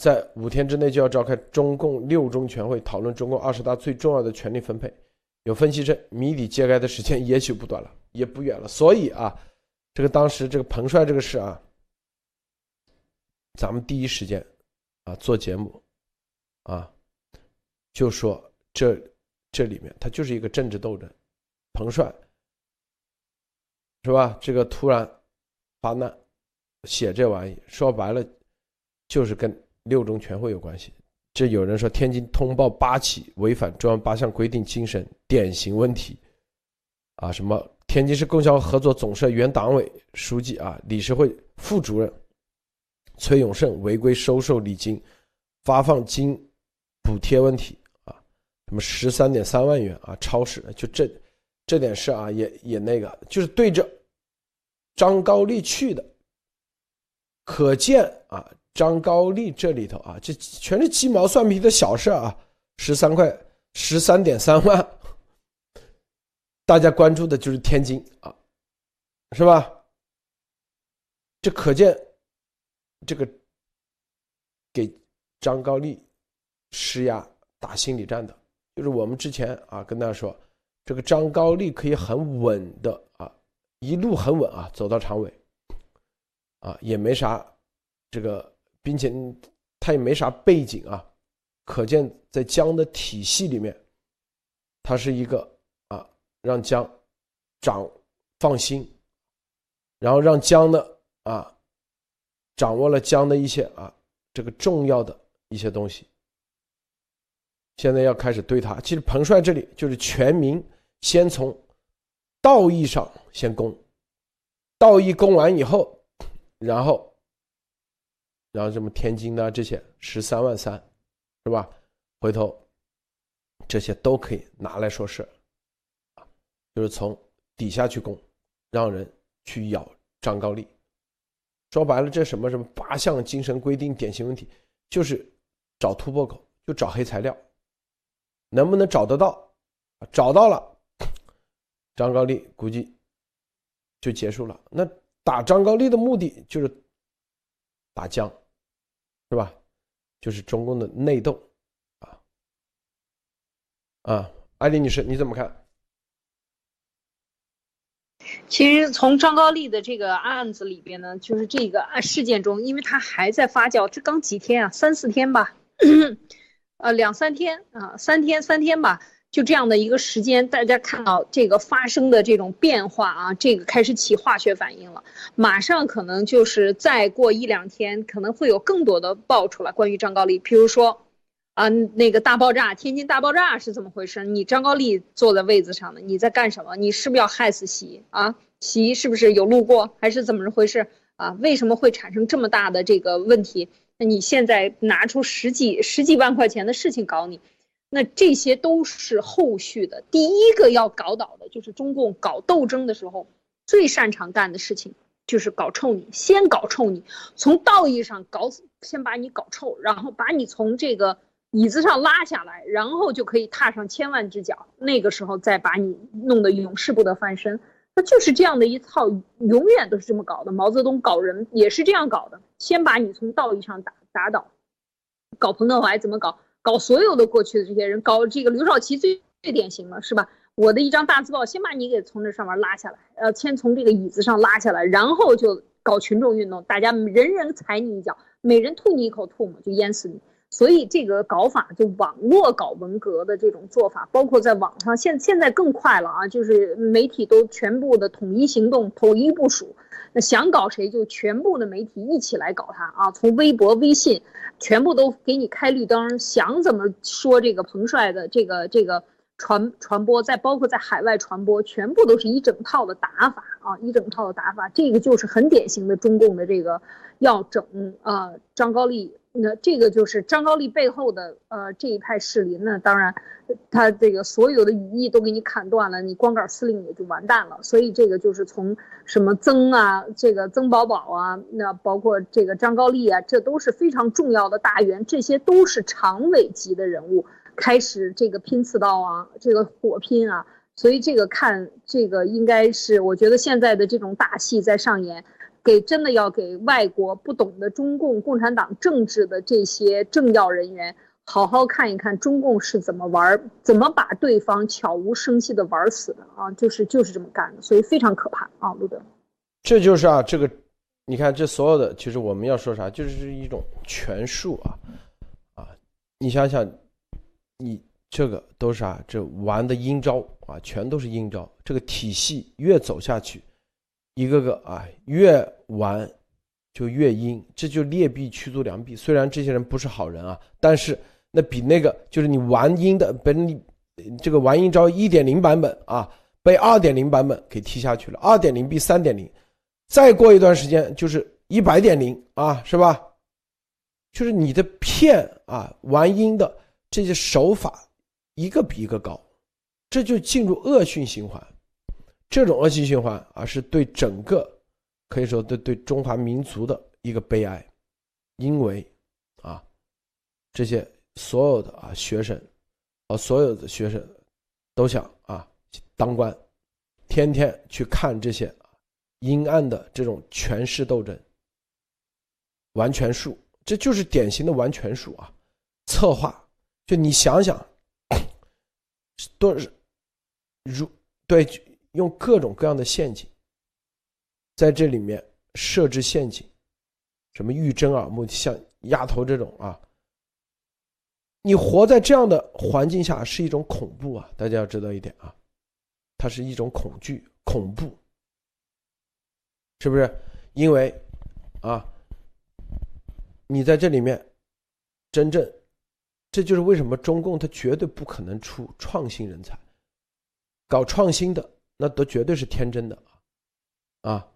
在五天之内就要召开中共六中全会讨论中共二十大最重要的权力分配，有分析称谜底揭开的时间也许不短了，也不远了。所以啊，这个当时这个彭帅这个事啊，咱们第一时间啊做节目。啊，就说这这里面它就是一个政治斗争，彭帅是吧？这个突然发难，写这玩意说白了就是跟六中全会有关系。这有人说天津通报八起违反中央八项规定精神典型问题，啊，什么天津市供销合作总社原党委书记啊、理事会副主任崔永胜违规收受礼金，发放金。补贴问题啊，什么十三点三万元啊，超市就这这点事啊，也也那个，就是对着张高丽去的，可见啊，张高丽这里头啊，这全是鸡毛蒜皮的小事啊，十三块十三点三万，大家关注的就是天津啊，是吧？这可见这个给张高丽。施压打心理战的，就是我们之前啊跟大家说，这个张高丽可以很稳的啊，一路很稳啊走到常委，啊也没啥这个，并且他也没啥背景啊，可见在江的体系里面，他是一个啊让江长放心，然后让江的啊掌握了江的一些啊这个重要的一些东西。现在要开始对他，其实彭帅这里就是全民先从道义上先攻，道义攻完以后，然后，然后什么天津的这些十三万三，是吧？回头这些都可以拿来说事，就是从底下去攻，让人去咬张高丽。说白了，这什么什么八项精神规定典型问题，就是找突破口，就找黑材料。能不能找得到？找到了，张高丽估计就结束了。那打张高丽的目的就是打江，是吧？就是中共的内斗啊啊！艾丽女士，你怎么看？其实从张高丽的这个案子里边呢，就是这个案事件中，因为他还在发酵，这刚几天啊，三四天吧。呃，两三天啊，三天三天吧，就这样的一个时间，大家看到这个发生的这种变化啊，这个开始起化学反应了，马上可能就是再过一两天，可能会有更多的爆出来关于张高丽，比如说，啊，那个大爆炸，天津大爆炸是怎么回事？你张高丽坐在位子上的，你在干什么？你是不是要害死习啊？习是不是有路过，还是怎么回事？啊，为什么会产生这么大的这个问题？那你现在拿出十几十几万块钱的事情搞你，那这些都是后续的。第一个要搞倒的就是中共搞斗争的时候最擅长干的事情，就是搞臭你，先搞臭你，从道义上搞死，先把你搞臭，然后把你从这个椅子上拉下来，然后就可以踏上千万只脚。那个时候再把你弄得永世不得翻身。那就是这样的一套，永远都是这么搞的。毛泽东搞人也是这样搞的，先把你从道义上打打倒。搞彭德怀怎么搞？搞所有的过去的这些人，搞这个刘少奇最最典型了，是吧？我的一张大字报，先把你给从这上面拉下来，呃，先从这个椅子上拉下来，然后就搞群众运动，大家人人踩你一脚，每人吐你一口唾沫，就淹死你。所以这个搞法就网络搞文革的这种做法，包括在网上，现现在更快了啊，就是媒体都全部的统一行动、统一部署，想搞谁就全部的媒体一起来搞他啊，从微博、微信，全部都给你开绿灯，想怎么说这个彭帅的这个这个传传播，再包括在海外传播，全部都是一整套的打法啊，一整套的打法，这个就是很典型的中共的这个要整啊张高丽。那这个就是张高丽背后的呃这一派势力，那当然，他这个所有的羽翼都给你砍断了，你光杆司令也就完蛋了。所以这个就是从什么曾啊，这个曾宝宝啊，那包括这个张高丽啊，这都是非常重要的大员，这些都是常委级的人物，开始这个拼刺刀啊，这个火拼啊。所以这个看这个应该是，我觉得现在的这种大戏在上演。给真的要给外国不懂得中共共产党政治的这些政要人员好好看一看中共是怎么玩，怎么把对方悄无声息的玩死的啊！就是就是这么干的，所以非常可怕啊，路德。这就是啊，这个你看这所有的，其实我们要说啥，就是一种权术啊啊！你想想，你这个都是啊，这玩的阴招啊，全都是阴招。这个体系越走下去。一个个啊，越玩就越阴，这就劣币驱逐良币。虽然这些人不是好人啊，但是那比那个就是你玩阴的，本你这个玩阴招一点零版本啊，被二点零版本给踢下去了。二点零比三点零，再过一段时间就是一百点零啊，是吧？就是你的骗啊，玩阴的这些手法一个比一个高，这就进入恶性循环。这种恶性循环啊，是对整个可以说对对中华民族的一个悲哀，因为啊，这些所有的啊学生，啊所有的学生都想啊当官，天天去看这些阴暗的这种权势斗争，玩权术，这就是典型的玩权术啊，策划，就你想想，都是如对。用各种各样的陷阱，在这里面设置陷阱，什么欲睁耳目，像丫头这种啊，你活在这样的环境下是一种恐怖啊！大家要知道一点啊，它是一种恐惧、恐怖，是不是？因为啊，你在这里面真正，这就是为什么中共它绝对不可能出创新人才，搞创新的。那都绝对是天真的，啊，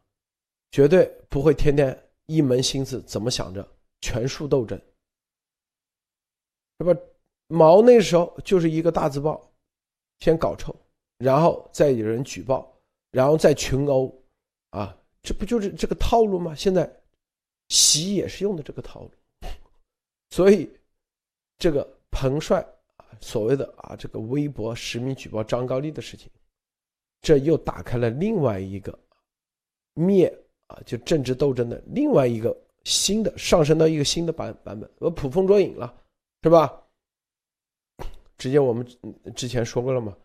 绝对不会天天一门心思怎么想着权术斗争，是吧？毛那时候就是一个大字报，先搞臭，然后再有人举报，然后再群殴，啊，这不就是这个套路吗？现在习也是用的这个套路，所以这个彭帅啊，所谓的啊这个微博实名举报张高丽的事情。这又打开了另外一个灭啊，就政治斗争的另外一个新的上升到一个新的版版本，我，捕风捉影了，是吧？直接我们之前说过了嘛，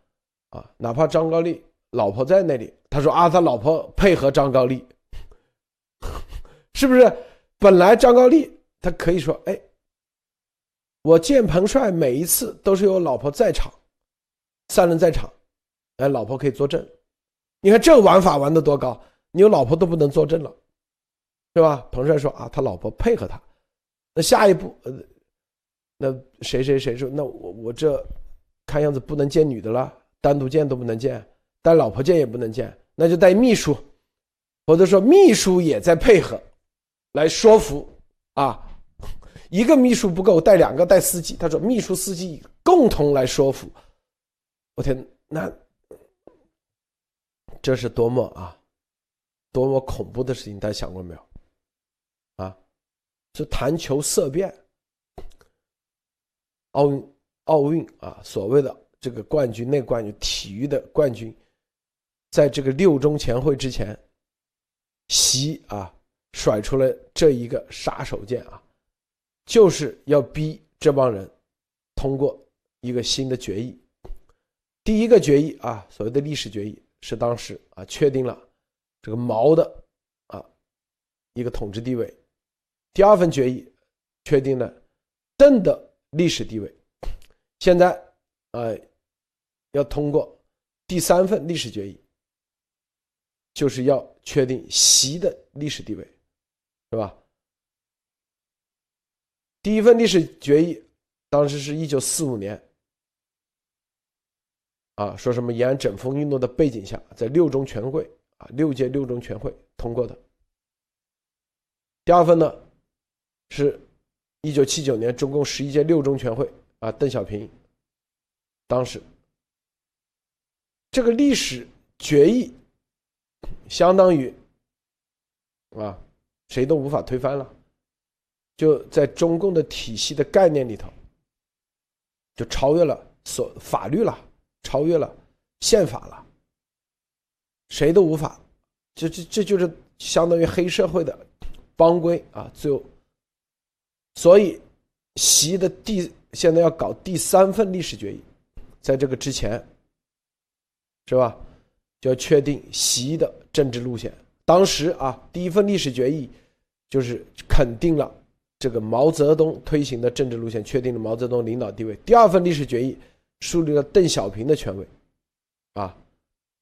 啊，哪怕张高丽老婆在那里，他说啊，他老婆配合张高丽，是不是？本来张高丽他可以说，哎，我见彭帅每一次都是有老婆在场，三人在场。哎，老婆可以作证，你看这玩法玩的多高！你有老婆都不能作证了，是吧？彭帅说啊，他老婆配合他，那下一步，呃，那谁谁谁说，那我我这看样子不能见女的了，单独见都不能见，带老婆见也不能见，那就带秘书，或者说秘书也在配合来说服啊。一个秘书不够，带两个带司机。他说秘书司机共同来说服。我天，那这是多么啊，多么恐怖的事情！大家想过没有？啊，是谈球色变，奥运奥运啊，所谓的这个冠军、那冠军、体育的冠军，在这个六中全会之前，习啊甩出了这一个杀手锏啊。就是要逼这帮人通过一个新的决议。第一个决议啊，所谓的历史决议，是当时啊确定了这个毛的啊一个统治地位。第二份决议确定了邓的历史地位。现在呃要通过第三份历史决议，就是要确定习的历史地位，是吧？第一份历史决议，当时是一九四五年，啊，说什么延安整风运动的背景下，在六中全会啊，六届六中全会通过的。第二份呢，是一九七九年中共十一届六中全会啊，邓小平当时这个历史决议，相当于啊，谁都无法推翻了。就在中共的体系的概念里头，就超越了所法律了，超越了宪法了，谁都无法，这这这就是相当于黑社会的帮规啊！最后，所以习的第现在要搞第三份历史决议，在这个之前，是吧？就要确定习的政治路线。当时啊，第一份历史决议就是肯定了。这个毛泽东推行的政治路线，确定了毛泽东领导地位。第二份历史决议树立了邓小平的权威，啊，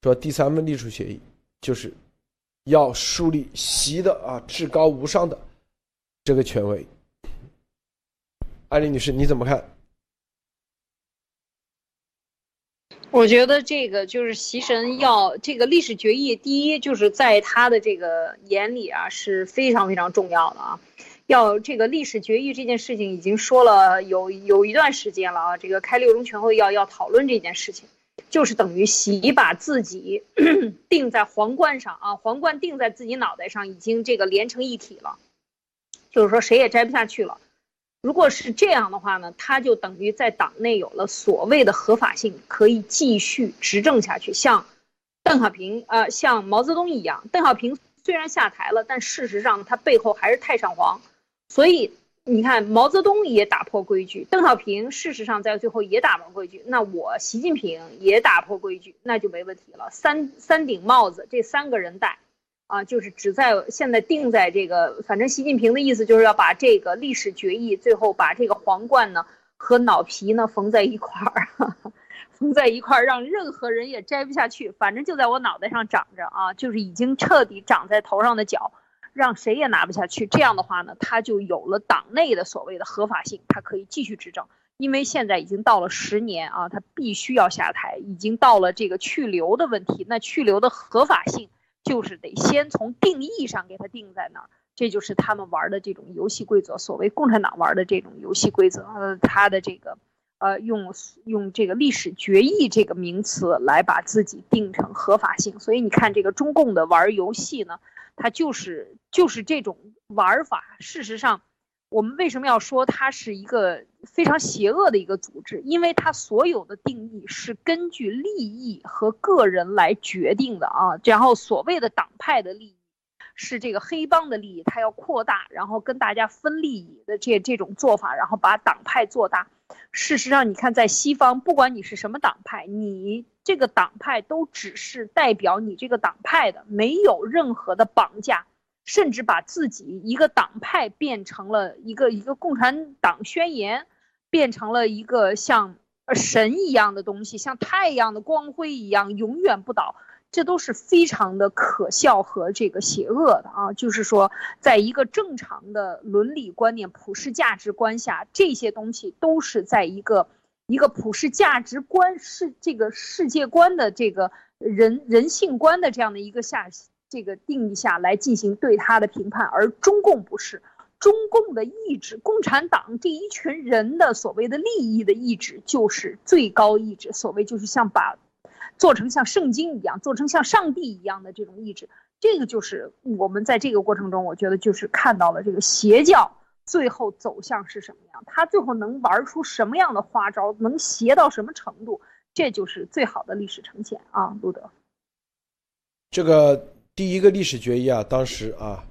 说第三份历史决议就是要树立习的啊至高无上的这个权威。艾丽女士，你怎么看？我觉得这个就是习神要这个历史决议，第一就是在他的这个眼里啊是非常非常重要的啊。要这个历史决议这件事情已经说了有有一段时间了啊，这个开六中全会要要讨论这件事情，就是等于习把自己 定在皇冠上啊，皇冠定在自己脑袋上，已经这个连成一体了，就是说谁也摘不下去了。如果是这样的话呢，他就等于在党内有了所谓的合法性，可以继续执政下去，像邓小平呃，像毛泽东一样。邓小平虽然下台了，但事实上他背后还是太上皇。所以你看，毛泽东也打破规矩，邓小平事实上在最后也打破规矩，那我习近平也打破规矩，那就没问题了。三三顶帽子，这三个人戴，啊，就是只在现在定在这个，反正习近平的意思就是要把这个历史决议，最后把这个皇冠呢和脑皮呢缝在一块儿，缝在一块儿，让任何人也摘不下去。反正就在我脑袋上长着啊，就是已经彻底长在头上的角。让谁也拿不下去，这样的话呢，他就有了党内的所谓的合法性，他可以继续执政。因为现在已经到了十年啊，他必须要下台，已经到了这个去留的问题。那去留的合法性，就是得先从定义上给他定在那儿，这就是他们玩的这种游戏规则。所谓共产党玩的这种游戏规则，呃，他的这个，呃，用用这个历史决议这个名词来把自己定成合法性。所以你看，这个中共的玩游戏呢。它就是就是这种玩法。事实上，我们为什么要说它是一个非常邪恶的一个组织？因为它所有的定义是根据利益和个人来决定的啊。然后所谓的党派的利益，是这个黑帮的利益，它要扩大，然后跟大家分利益的这这种做法，然后把党派做大。事实上，你看在西方，不管你是什么党派，你。这个党派都只是代表你这个党派的，没有任何的绑架，甚至把自己一个党派变成了一个一个共产党宣言，变成了一个像神一样的东西，像太阳的光辉一样永远不倒，这都是非常的可笑和这个邪恶的啊！就是说，在一个正常的伦理观念、普世价值观下，这些东西都是在一个。一个普世价值观世这个世界观的这个人人性观的这样的一个下这个定义下来进行对他的评判，而中共不是。中共的意志，共产党这一群人的所谓的利益的意志，就是最高意志。所谓就是像把做成像圣经一样，做成像上帝一样的这种意志。这个就是我们在这个过程中，我觉得就是看到了这个邪教最后走向是什么样，他最后能玩出什么样的花招，能邪到什么程度，这就是最好的历史呈现啊，路德。这个第一个历史决议啊，当时啊。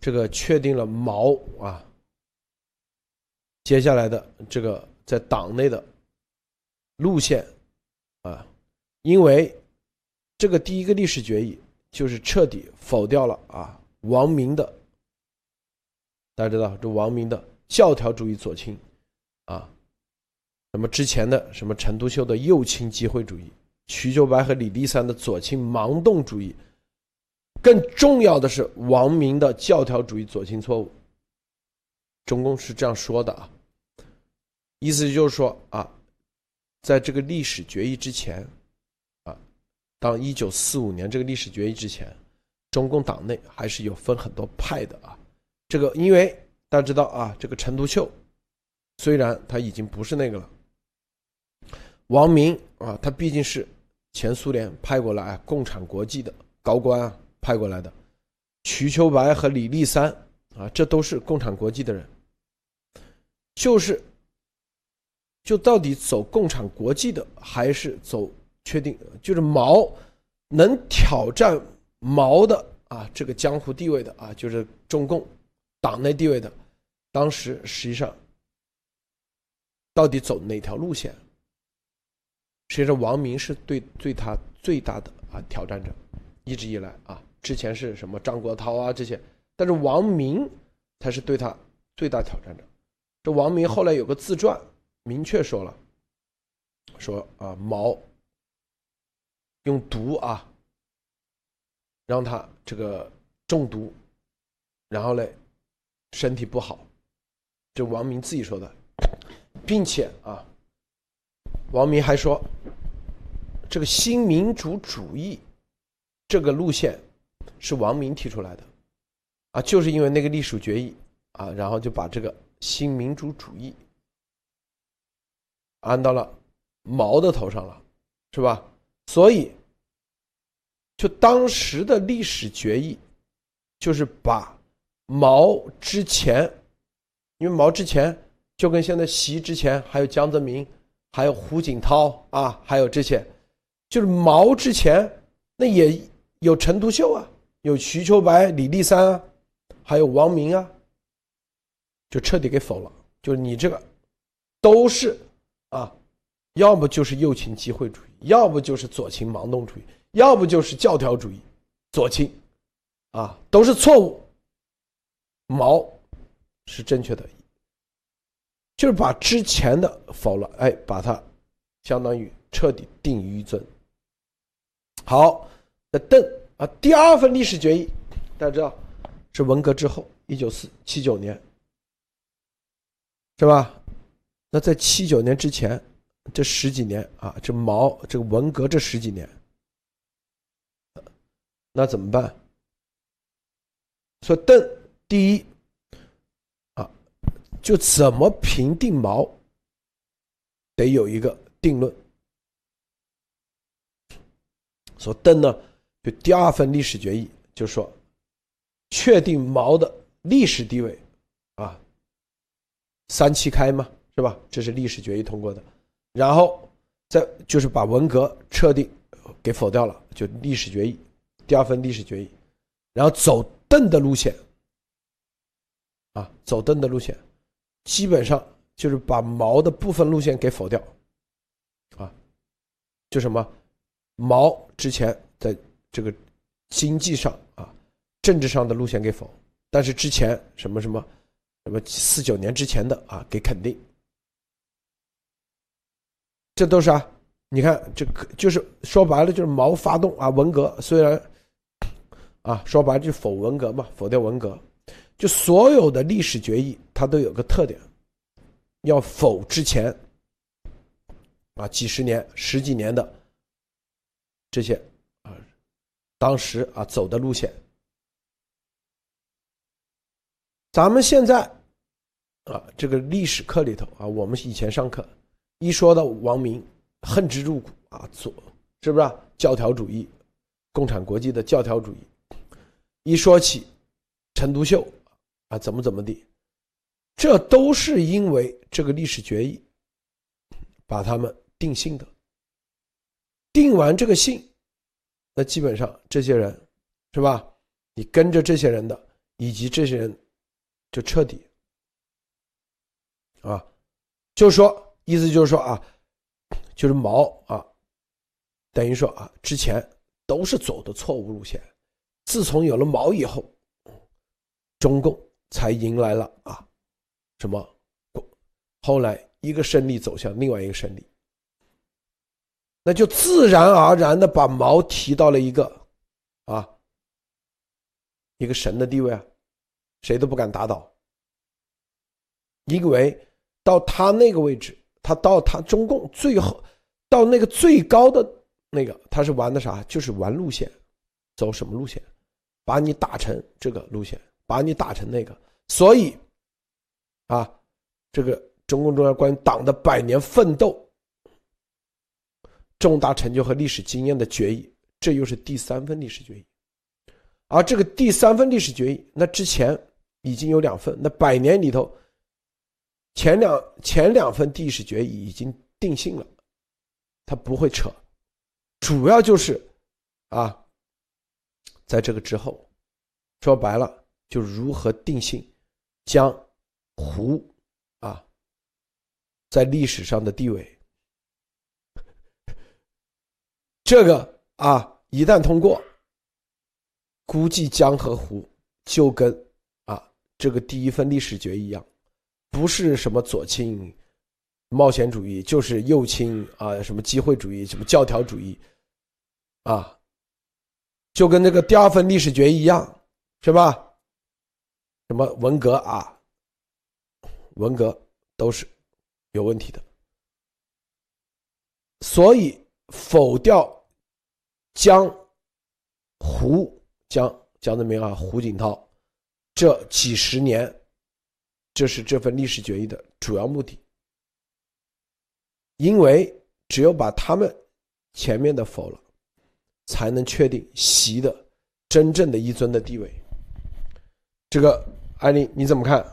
这个确定了毛啊，接下来的这个在党内的路线啊，因为这个第一个历史决议就是彻底否掉了啊王明的，大家知道这王明的教条主义左倾啊，什么之前的什么陈独秀的右倾机会主义，瞿秋白和李立三的左倾盲动主义。更重要的是，王明的教条主义左倾错误。中共是这样说的啊，意思就是说啊，在这个历史决议之前，啊，当一九四五年这个历史决议之前，中共党内还是有分很多派的啊。这个因为大家知道啊，这个陈独秀虽然他已经不是那个了，王明啊，他毕竟是前苏联派过来共产国际的高官啊。派过来的，瞿秋白和李立三啊，这都是共产国际的人，就是，就到底走共产国际的，还是走确定就是毛能挑战毛的啊这个江湖地位的啊，就是中共党内地位的，当时实际上到底走哪条路线？实际上，王明是对对他最大的啊挑战者，一直以来啊。之前是什么张国焘啊这些，但是王明才是对他最大挑战者。这王明后来有个自传，明确说了，说啊毛用毒啊让他这个中毒，然后嘞身体不好，这王明自己说的，并且啊王明还说这个新民主主义这个路线。是王明提出来的，啊，就是因为那个隶属决议啊，然后就把这个新民主主义安到了毛的头上了，是吧？所以，就当时的历史决议，就是把毛之前，因为毛之前就跟现在习之前还有江泽民，还有胡锦涛啊，还有这些，就是毛之前那也有陈独秀啊。有瞿秋白、李立三啊，还有王明啊，就彻底给否了。就是你这个，都是啊，要么就是右倾机会主义，要不就是左倾盲动主义，要不就是教条主义左倾，啊，都是错误。毛是正确的，就是把之前的否了，哎，把它相当于彻底定于一尊。好，那邓。啊，第二份历史决议，大家知道是文革之后，一九四七九年，是吧？那在七九年之前，这十几年啊，这毛这个文革这十几年，那怎么办？说邓第一啊，就怎么评定毛，得有一个定论。说邓呢？就第二份历史决议，就说确定毛的历史地位，啊，三七开嘛，是吧？这是历史决议通过的，然后再就是把文革彻底给否掉了，就历史决议，第二份历史决议，然后走邓的路线，啊，走邓的路线，基本上就是把毛的部分路线给否掉，啊，就什么毛之前在。这个经济上啊，政治上的路线给否，但是之前什么什么什么四九年之前的啊给肯定，这都是啊，你看这个就是说白了就是毛发动啊文革，虽然啊说白了就否文革嘛，否掉文革，就所有的历史决议它都有个特点，要否之前啊几十年十几年的这些啊。当时啊走的路线。咱们现在啊，这个历史课里头啊，我们以前上课一说到王明，恨之入骨啊，左是不是啊教条主义，共产国际的教条主义？一说起陈独秀啊，怎么怎么地，这都是因为这个历史决议把他们定性的。定完这个性，那基本上这些人是吧？你跟着这些人的，以及这些人。就彻底啊，就是说，意思就是说啊，就是毛啊，等于说啊，之前都是走的错误路线，自从有了毛以后，中共才迎来了啊，什么，后来一个胜利走向另外一个胜利，那就自然而然的把毛提到了一个啊，一个神的地位啊。谁都不敢打倒，因为到他那个位置，他到他中共最后到那个最高的那个，他是玩的啥？就是玩路线，走什么路线？把你打成这个路线，把你打成那个。所以，啊，这个中共中央关于党的百年奋斗、重大成就和历史经验的决议，这又是第三份历史决议。而这个第三份历史决议，那之前。已经有两份，那百年里头，前两前两份历史决议已经定性了，他不会扯，主要就是啊，在这个之后，说白了就如何定性将胡啊在历史上的地位，这个啊一旦通过，估计江和胡就跟啊。这个第一份历史决议一样，不是什么左倾冒险主义，就是右倾啊，什么机会主义，什么教条主义，啊，就跟那个第二份历史决议一样，是吧？什么文革啊，文革都是有问题的，所以否掉江胡江江泽民啊，胡锦涛。这几十年，这是这份历史决议的主要目的。因为只有把他们前面的否了，才能确定习的真正的一尊的地位。这个艾丽你怎么看？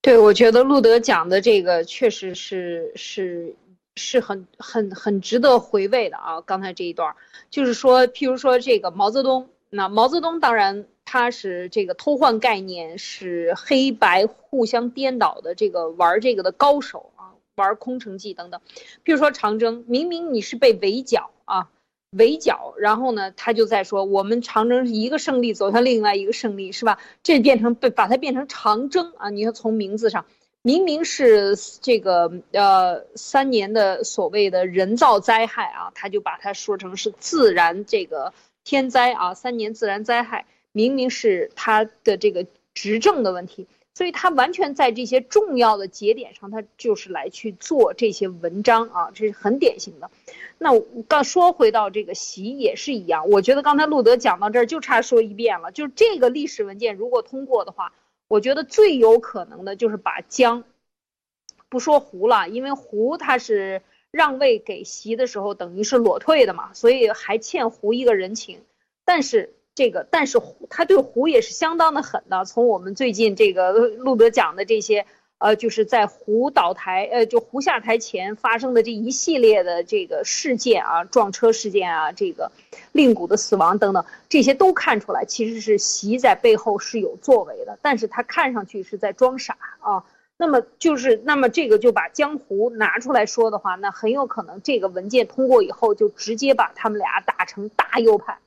对，我觉得路德讲的这个确实是是是很很很值得回味的啊！刚才这一段就是说，譬如说这个毛泽东，那毛泽东当然。他是这个偷换概念，是黑白互相颠倒的这个玩这个的高手啊，玩空城计等等。譬如说长征，明明你是被围剿啊，围剿，然后呢，他就在说我们长征是一个胜利走向另外一个胜利，是吧？这变成被把它变成长征啊！你看从名字上，明明是这个呃三年的所谓的人造灾害啊，他就把它说成是自然这个天灾啊，三年自然灾害。明明是他的这个执政的问题，所以他完全在这些重要的节点上，他就是来去做这些文章啊，这是很典型的。那刚说回到这个习也是一样，我觉得刚才路德讲到这儿就差说一遍了，就是这个历史文件如果通过的话，我觉得最有可能的就是把江，不说胡了，因为胡他是让位给习的时候等于是裸退的嘛，所以还欠胡一个人情，但是。这个，但是胡他对胡也是相当的狠的。从我们最近这个路德讲的这些，呃，就是在胡倒台，呃，就胡下台前发生的这一系列的这个事件啊，撞车事件啊，这个令谷的死亡等等，这些都看出来，其实是习在背后是有作为的，但是他看上去是在装傻啊。那么就是，那么这个就把江湖拿出来说的话，那很有可能这个文件通过以后，就直接把他们俩打成大右派。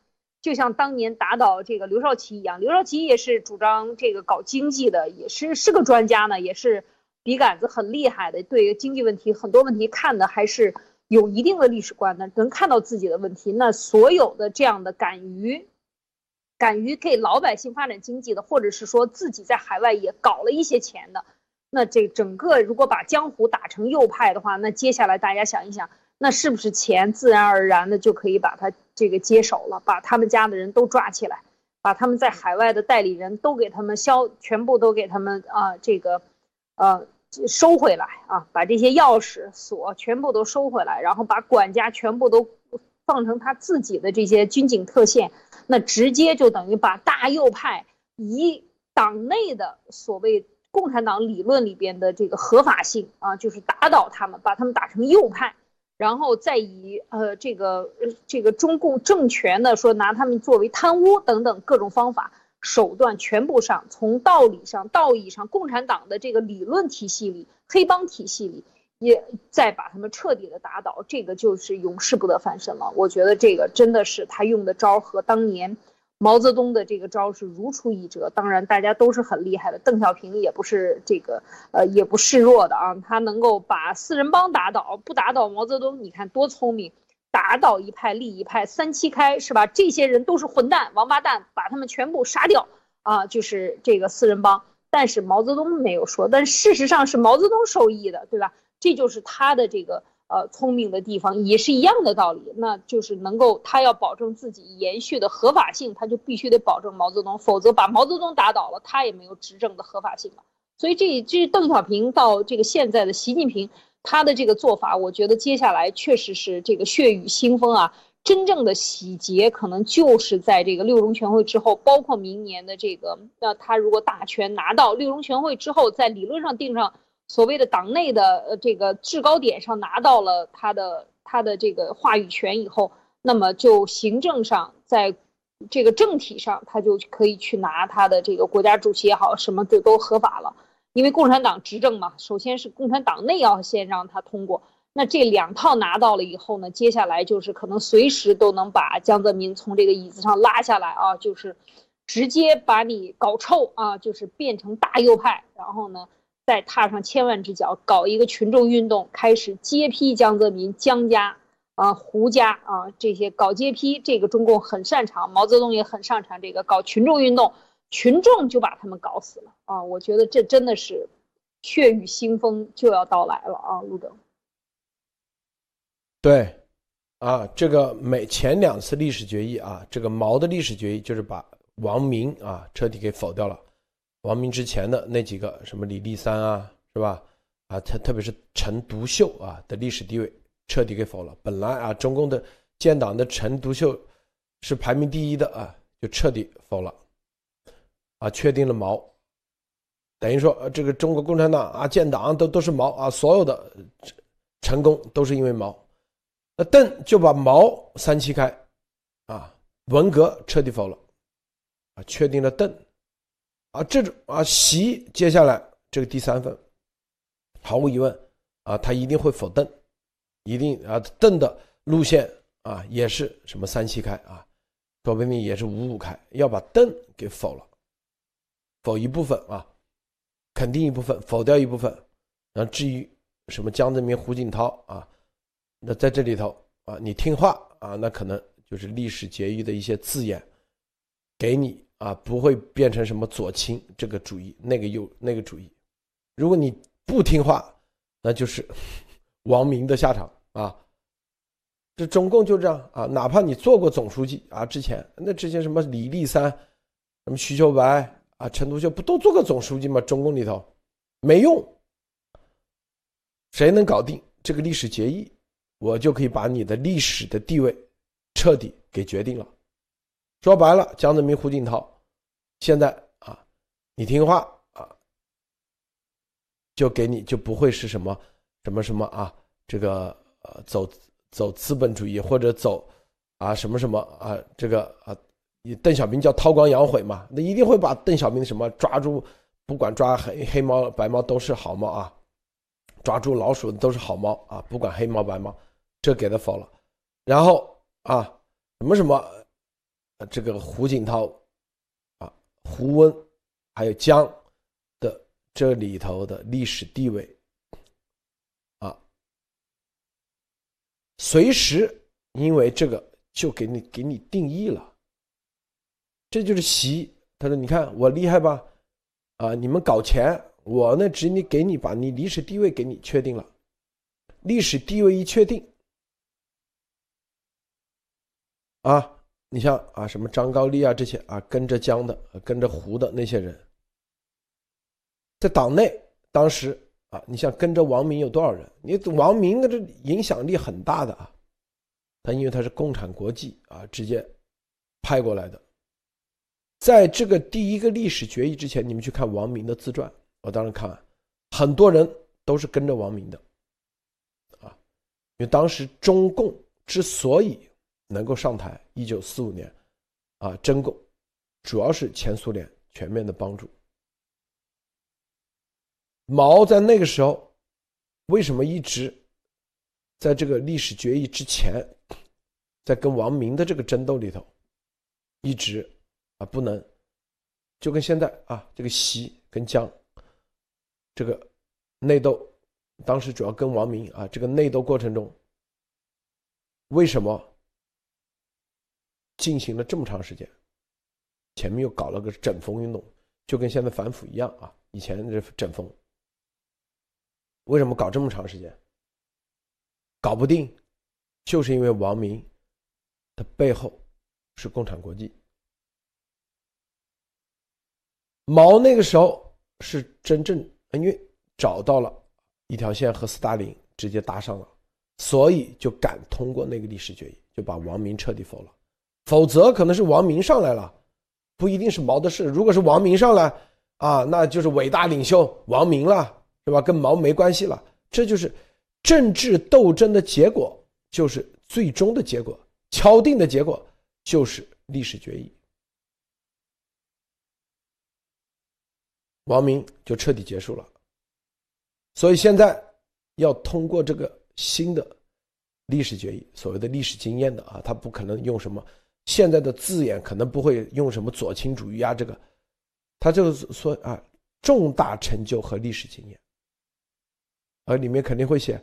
就像当年打倒这个刘少奇一样，刘少奇也是主张这个搞经济的，也是是个专家呢，也是笔杆子很厉害的，对于经济问题很多问题看的还是有一定的历史观的，能看到自己的问题。那所有的这样的敢于敢于给老百姓发展经济的，或者是说自己在海外也搞了一些钱的，那这整个如果把江湖打成右派的话，那接下来大家想一想，那是不是钱自然而然的就可以把它？这个接手了，把他们家的人都抓起来，把他们在海外的代理人都给他们销，全部都给他们啊这个，呃收回来啊，把这些钥匙锁全部都收回来，然后把管家全部都放成他自己的这些军警特线，那直接就等于把大右派以党内的所谓。共产党理论里边的这个合法性啊，就是打倒他们，把他们打成右派，然后再以呃这个这个中共政权呢说拿他们作为贪污等等各种方法手段全部上，从道理上道义上，共产党的这个理论体系里，黑帮体系里，也再把他们彻底的打倒，这个就是永世不得翻身了。我觉得这个真的是他用的招和当年。毛泽东的这个招是如出一辙，当然大家都是很厉害的，邓小平也不是这个，呃，也不示弱的啊，他能够把四人帮打倒，不打倒毛泽东，你看多聪明，打倒一派立一派，三七开是吧？这些人都是混蛋、王八蛋，把他们全部杀掉啊，就是这个四人帮。但是毛泽东没有说，但事实上是毛泽东受益的，对吧？这就是他的这个。呃，聪明的地方也是一样的道理，那就是能够他要保证自己延续的合法性，他就必须得保证毛泽东，否则把毛泽东打倒了，他也没有执政的合法性了。所以这这邓小平到这个现在的习近平，他的这个做法，我觉得接下来确实是这个血雨腥风啊，真正的洗劫可能就是在这个六中全会之后，包括明年的这个，那他如果大权拿到六中全会之后，在理论上定上。所谓的党内的呃这个制高点上拿到了他的他的这个话语权以后，那么就行政上在这个政体上他就可以去拿他的这个国家主席也好什么就都合法了，因为共产党执政嘛，首先是共产党内要先让他通过，那这两套拿到了以后呢，接下来就是可能随时都能把江泽民从这个椅子上拉下来啊，就是直接把你搞臭啊，就是变成大右派，然后呢。再踏上千万只脚，搞一个群众运动，开始揭批江泽民、江家啊、胡家啊这些搞揭批，这个中共很擅长，毛泽东也很擅长这个搞群众运动，群众就把他们搞死了啊！我觉得这真的是血雨腥风就要到来了啊，路德。对，啊，这个每前两次历史决议啊，这个毛的历史决议就是把王明啊彻底给否掉了。王明之前的那几个什么李立三啊，是吧？啊，特特别是陈独秀啊的历史地位彻底给否了。本来啊，中共的建党的陈独秀是排名第一的啊，就彻底否了。啊，确定了毛，等于说这个中国共产党啊建党都都是毛啊，所有的成功都是因为毛。那邓就把毛三七开，啊，文革彻底否了，啊，确定了邓。啊，这种啊，习接下来这个第三份，毫无疑问啊，他一定会否邓，一定啊，邓的路线啊，也是什么三七开啊，说不定也是五五开，要把邓给否了，否一部分啊，肯定一部分，否掉一部分。然后至于什么江泽民、胡锦涛啊，那在这里头啊，你听话啊，那可能就是历史结余的一些字眼，给你。啊，不会变成什么左倾这个主义，那个右那个主义。如果你不听话，那就是 亡民的下场啊！这中共就这样啊，哪怕你做过总书记啊，之前那之前什么李立三、什么徐秋白啊、陈独秀，不都做过总书记吗？中共里头没用，谁能搞定这个历史决议，我就可以把你的历史的地位彻底给决定了。说白了，江泽民、胡锦涛，现在啊，你听话啊，就给你就不会是什么什么什么啊，这个呃走走资本主义或者走啊什么什么啊，这个啊，你邓小平叫韬光养晦嘛，那一定会把邓小平什么抓住，不管抓黑黑猫白猫都是好猫啊，抓住老鼠都是好猫啊，不管黑猫白猫，这给他否了，然后啊什么什么。这个胡锦涛，啊，胡温，还有江的这里头的历史地位，啊，随时因为这个就给你给你定义了，这就是习。他说：“你看我厉害吧？啊，你们搞钱，我呢只你给你把你历史地位给你确定了，历史地位一确定。”啊，你像啊什么张高丽啊这些啊跟着江的、跟着胡的那些人，在党内当时啊，你像跟着王明有多少人？你王明的这影响力很大的啊，他因为他是共产国际啊直接派过来的。在这个第一个历史决议之前，你们去看王明的自传，我当时看，很多人都是跟着王明的，啊，因为当时中共之所以能够上台，一九四五年，啊，真共，主要是前苏联全面的帮助。毛在那个时候，为什么一直在这个历史决议之前，在跟王明的这个争斗里头，一直。啊，不能，就跟现在啊，这个习跟江，这个内斗，当时主要跟王明啊，这个内斗过程中，为什么进行了这么长时间？前面又搞了个整风运动，就跟现在反腐一样啊，以前这整风，为什么搞这么长时间？搞不定，就是因为王明的背后是共产国际。毛那个时候是真正因为找到了一条线和斯大林直接搭上了，所以就敢通过那个历史决议，就把王明彻底否了。否则可能是王明上来了，不一定是毛的事。如果是王明上来啊，那就是伟大领袖王明了，是吧？跟毛没关系了。这就是政治斗争的结果，就是最终的结果，敲定的结果就是历史决议。王明就彻底结束了，所以现在要通过这个新的历史决议，所谓的历史经验的啊，他不可能用什么现在的字眼，可能不会用什么左倾主义啊，这个他就是说啊，重大成就和历史经验，而里面肯定会写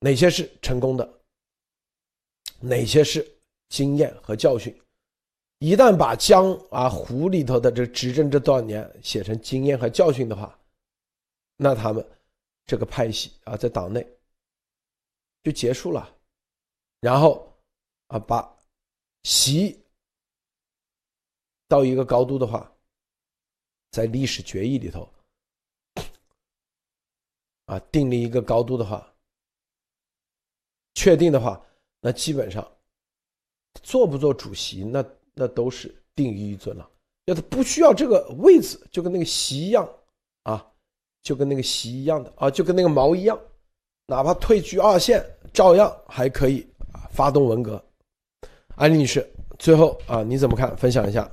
哪些是成功的，哪些是经验和教训。一旦把江啊湖里头的这执政这多少年写成经验和教训的话，那他们这个派系啊在党内就结束了，然后啊把习到一个高度的话，在历史决议里头啊定立一个高度的话，确定的话，那基本上做不做主席那。那都是定于一尊了，要他不需要这个位置，就跟那个席一样啊，就跟那个席一样的啊，就跟那个毛一样，哪怕退居二线，照样还可以啊发动文革。安丽女士，最后啊你怎么看？分享一下。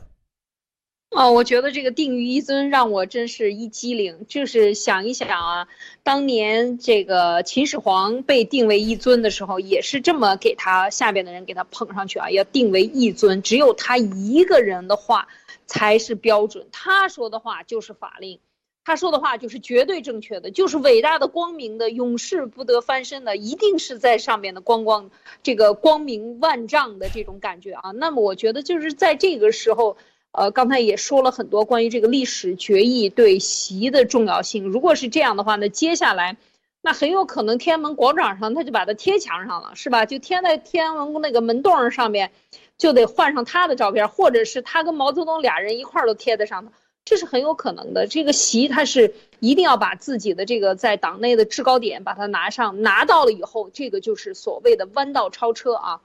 哦，我觉得这个定于一尊让我真是一激灵，就是想一想啊，当年这个秦始皇被定为一尊的时候，也是这么给他下边的人给他捧上去啊，要定为一尊，只有他一个人的话才是标准，他说的话就是法令，他说的话就是绝对正确的，就是伟大的、光明的、永世不得翻身的，一定是在上面的光光这个光明万丈的这种感觉啊。那么我觉得就是在这个时候。呃，刚才也说了很多关于这个历史决议对习的重要性。如果是这样的话，那接下来，那很有可能天安门广场上他就把它贴墙上了，是吧？就贴在天安门那个门洞上面，就得换上他的照片，或者是他跟毛泽东俩人一块儿都贴在上头，这是很有可能的。这个习他是一定要把自己的这个在党内的制高点把它拿上，拿到了以后，这个就是所谓的弯道超车啊。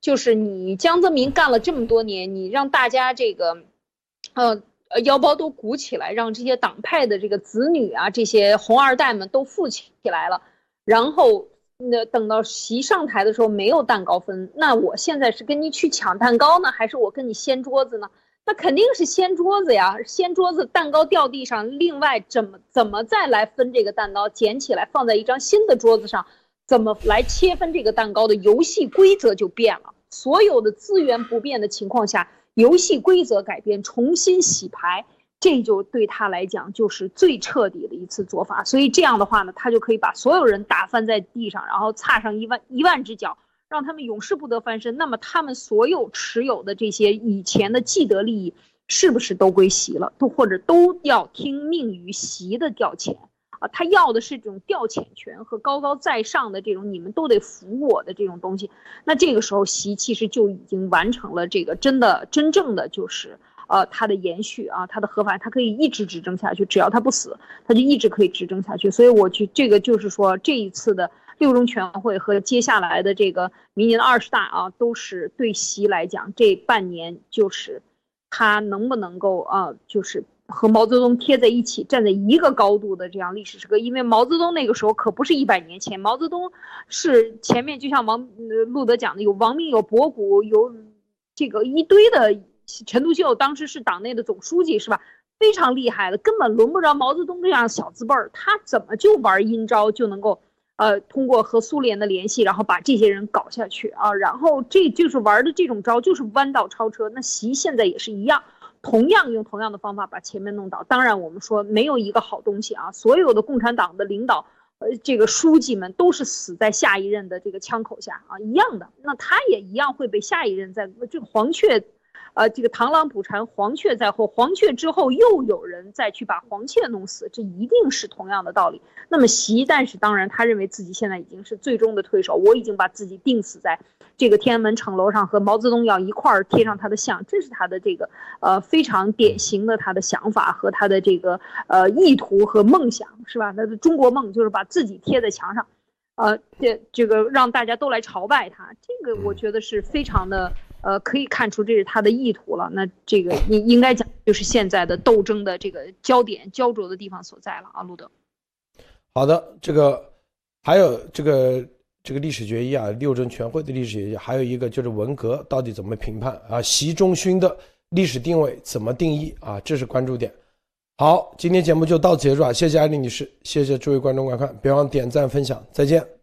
就是你江泽民干了这么多年，你让大家这个，呃呃腰包都鼓起来，让这些党派的这个子女啊，这些红二代们都富起来了，然后那等到习上台的时候没有蛋糕分，那我现在是跟你去抢蛋糕呢，还是我跟你掀桌子呢？那肯定是掀桌子呀，掀桌子，蛋糕掉地上，另外怎么怎么再来分这个蛋糕，捡起来放在一张新的桌子上。怎么来切分这个蛋糕的游戏规则就变了。所有的资源不变的情况下，游戏规则改变，重新洗牌，这就对他来讲就是最彻底的一次做法。所以这样的话呢，他就可以把所有人打翻在地上，然后踏上一万一万只脚，让他们永世不得翻身。那么他们所有持有的这些以前的既得利益，是不是都归习了？都或者都要听命于习的调遣？啊，他要的是这种调遣权和高高在上的这种你们都得服我的这种东西。那这个时候，习其实就已经完成了这个真的真正的就是呃他的延续啊，他的合法，他可以一直执政下去，只要他不死，他就一直可以执政下去。所以我去这个就是说这一次的六中全会和接下来的这个明年的二十大啊，都是对习来讲这半年就是他能不能够啊，就是。和毛泽东贴在一起，站在一个高度的这样历史时刻，因为毛泽东那个时候可不是一百年前，毛泽东是前面就像王路德讲的，有王明，有博古，有这个一堆的陈独秀，当时是党内的总书记，是吧？非常厉害的，根本轮不着毛泽东这样小字辈儿，他怎么就玩阴招就能够，呃，通过和苏联的联系，然后把这些人搞下去啊？然后这就是玩的这种招，就是弯道超车。那习现在也是一样。同样用同样的方法把前面弄倒，当然我们说没有一个好东西啊！所有的共产党的领导，呃，这个书记们都是死在下一任的这个枪口下啊，一样的，那他也一样会被下一任在这个黄雀。呃，这个螳螂捕蝉，黄雀在后。黄雀之后又有人再去把黄雀弄死，这一定是同样的道理。那么习，但是当然，他认为自己现在已经是最终的推手，我已经把自己定死在这个天安门城楼上，和毛泽东要一块儿贴上他的像，这是他的这个呃非常典型的他的想法和他的这个呃意图和梦想，是吧？他的中国梦就是把自己贴在墙上，呃，这这个让大家都来朝拜他，这个我觉得是非常的。呃，可以看出这是他的意图了。那这个应应该讲，就是现在的斗争的这个焦点焦灼的地方所在了啊，路德。好的，这个还有这个这个历史决议啊，六中全会的历史决议，还有一个就是文革到底怎么评判啊？习仲勋的历史定位怎么定义啊？这是关注点。好，今天节目就到此结束啊！谢谢艾丽女士，谢谢诸位观众观看，别忘点赞分享，再见。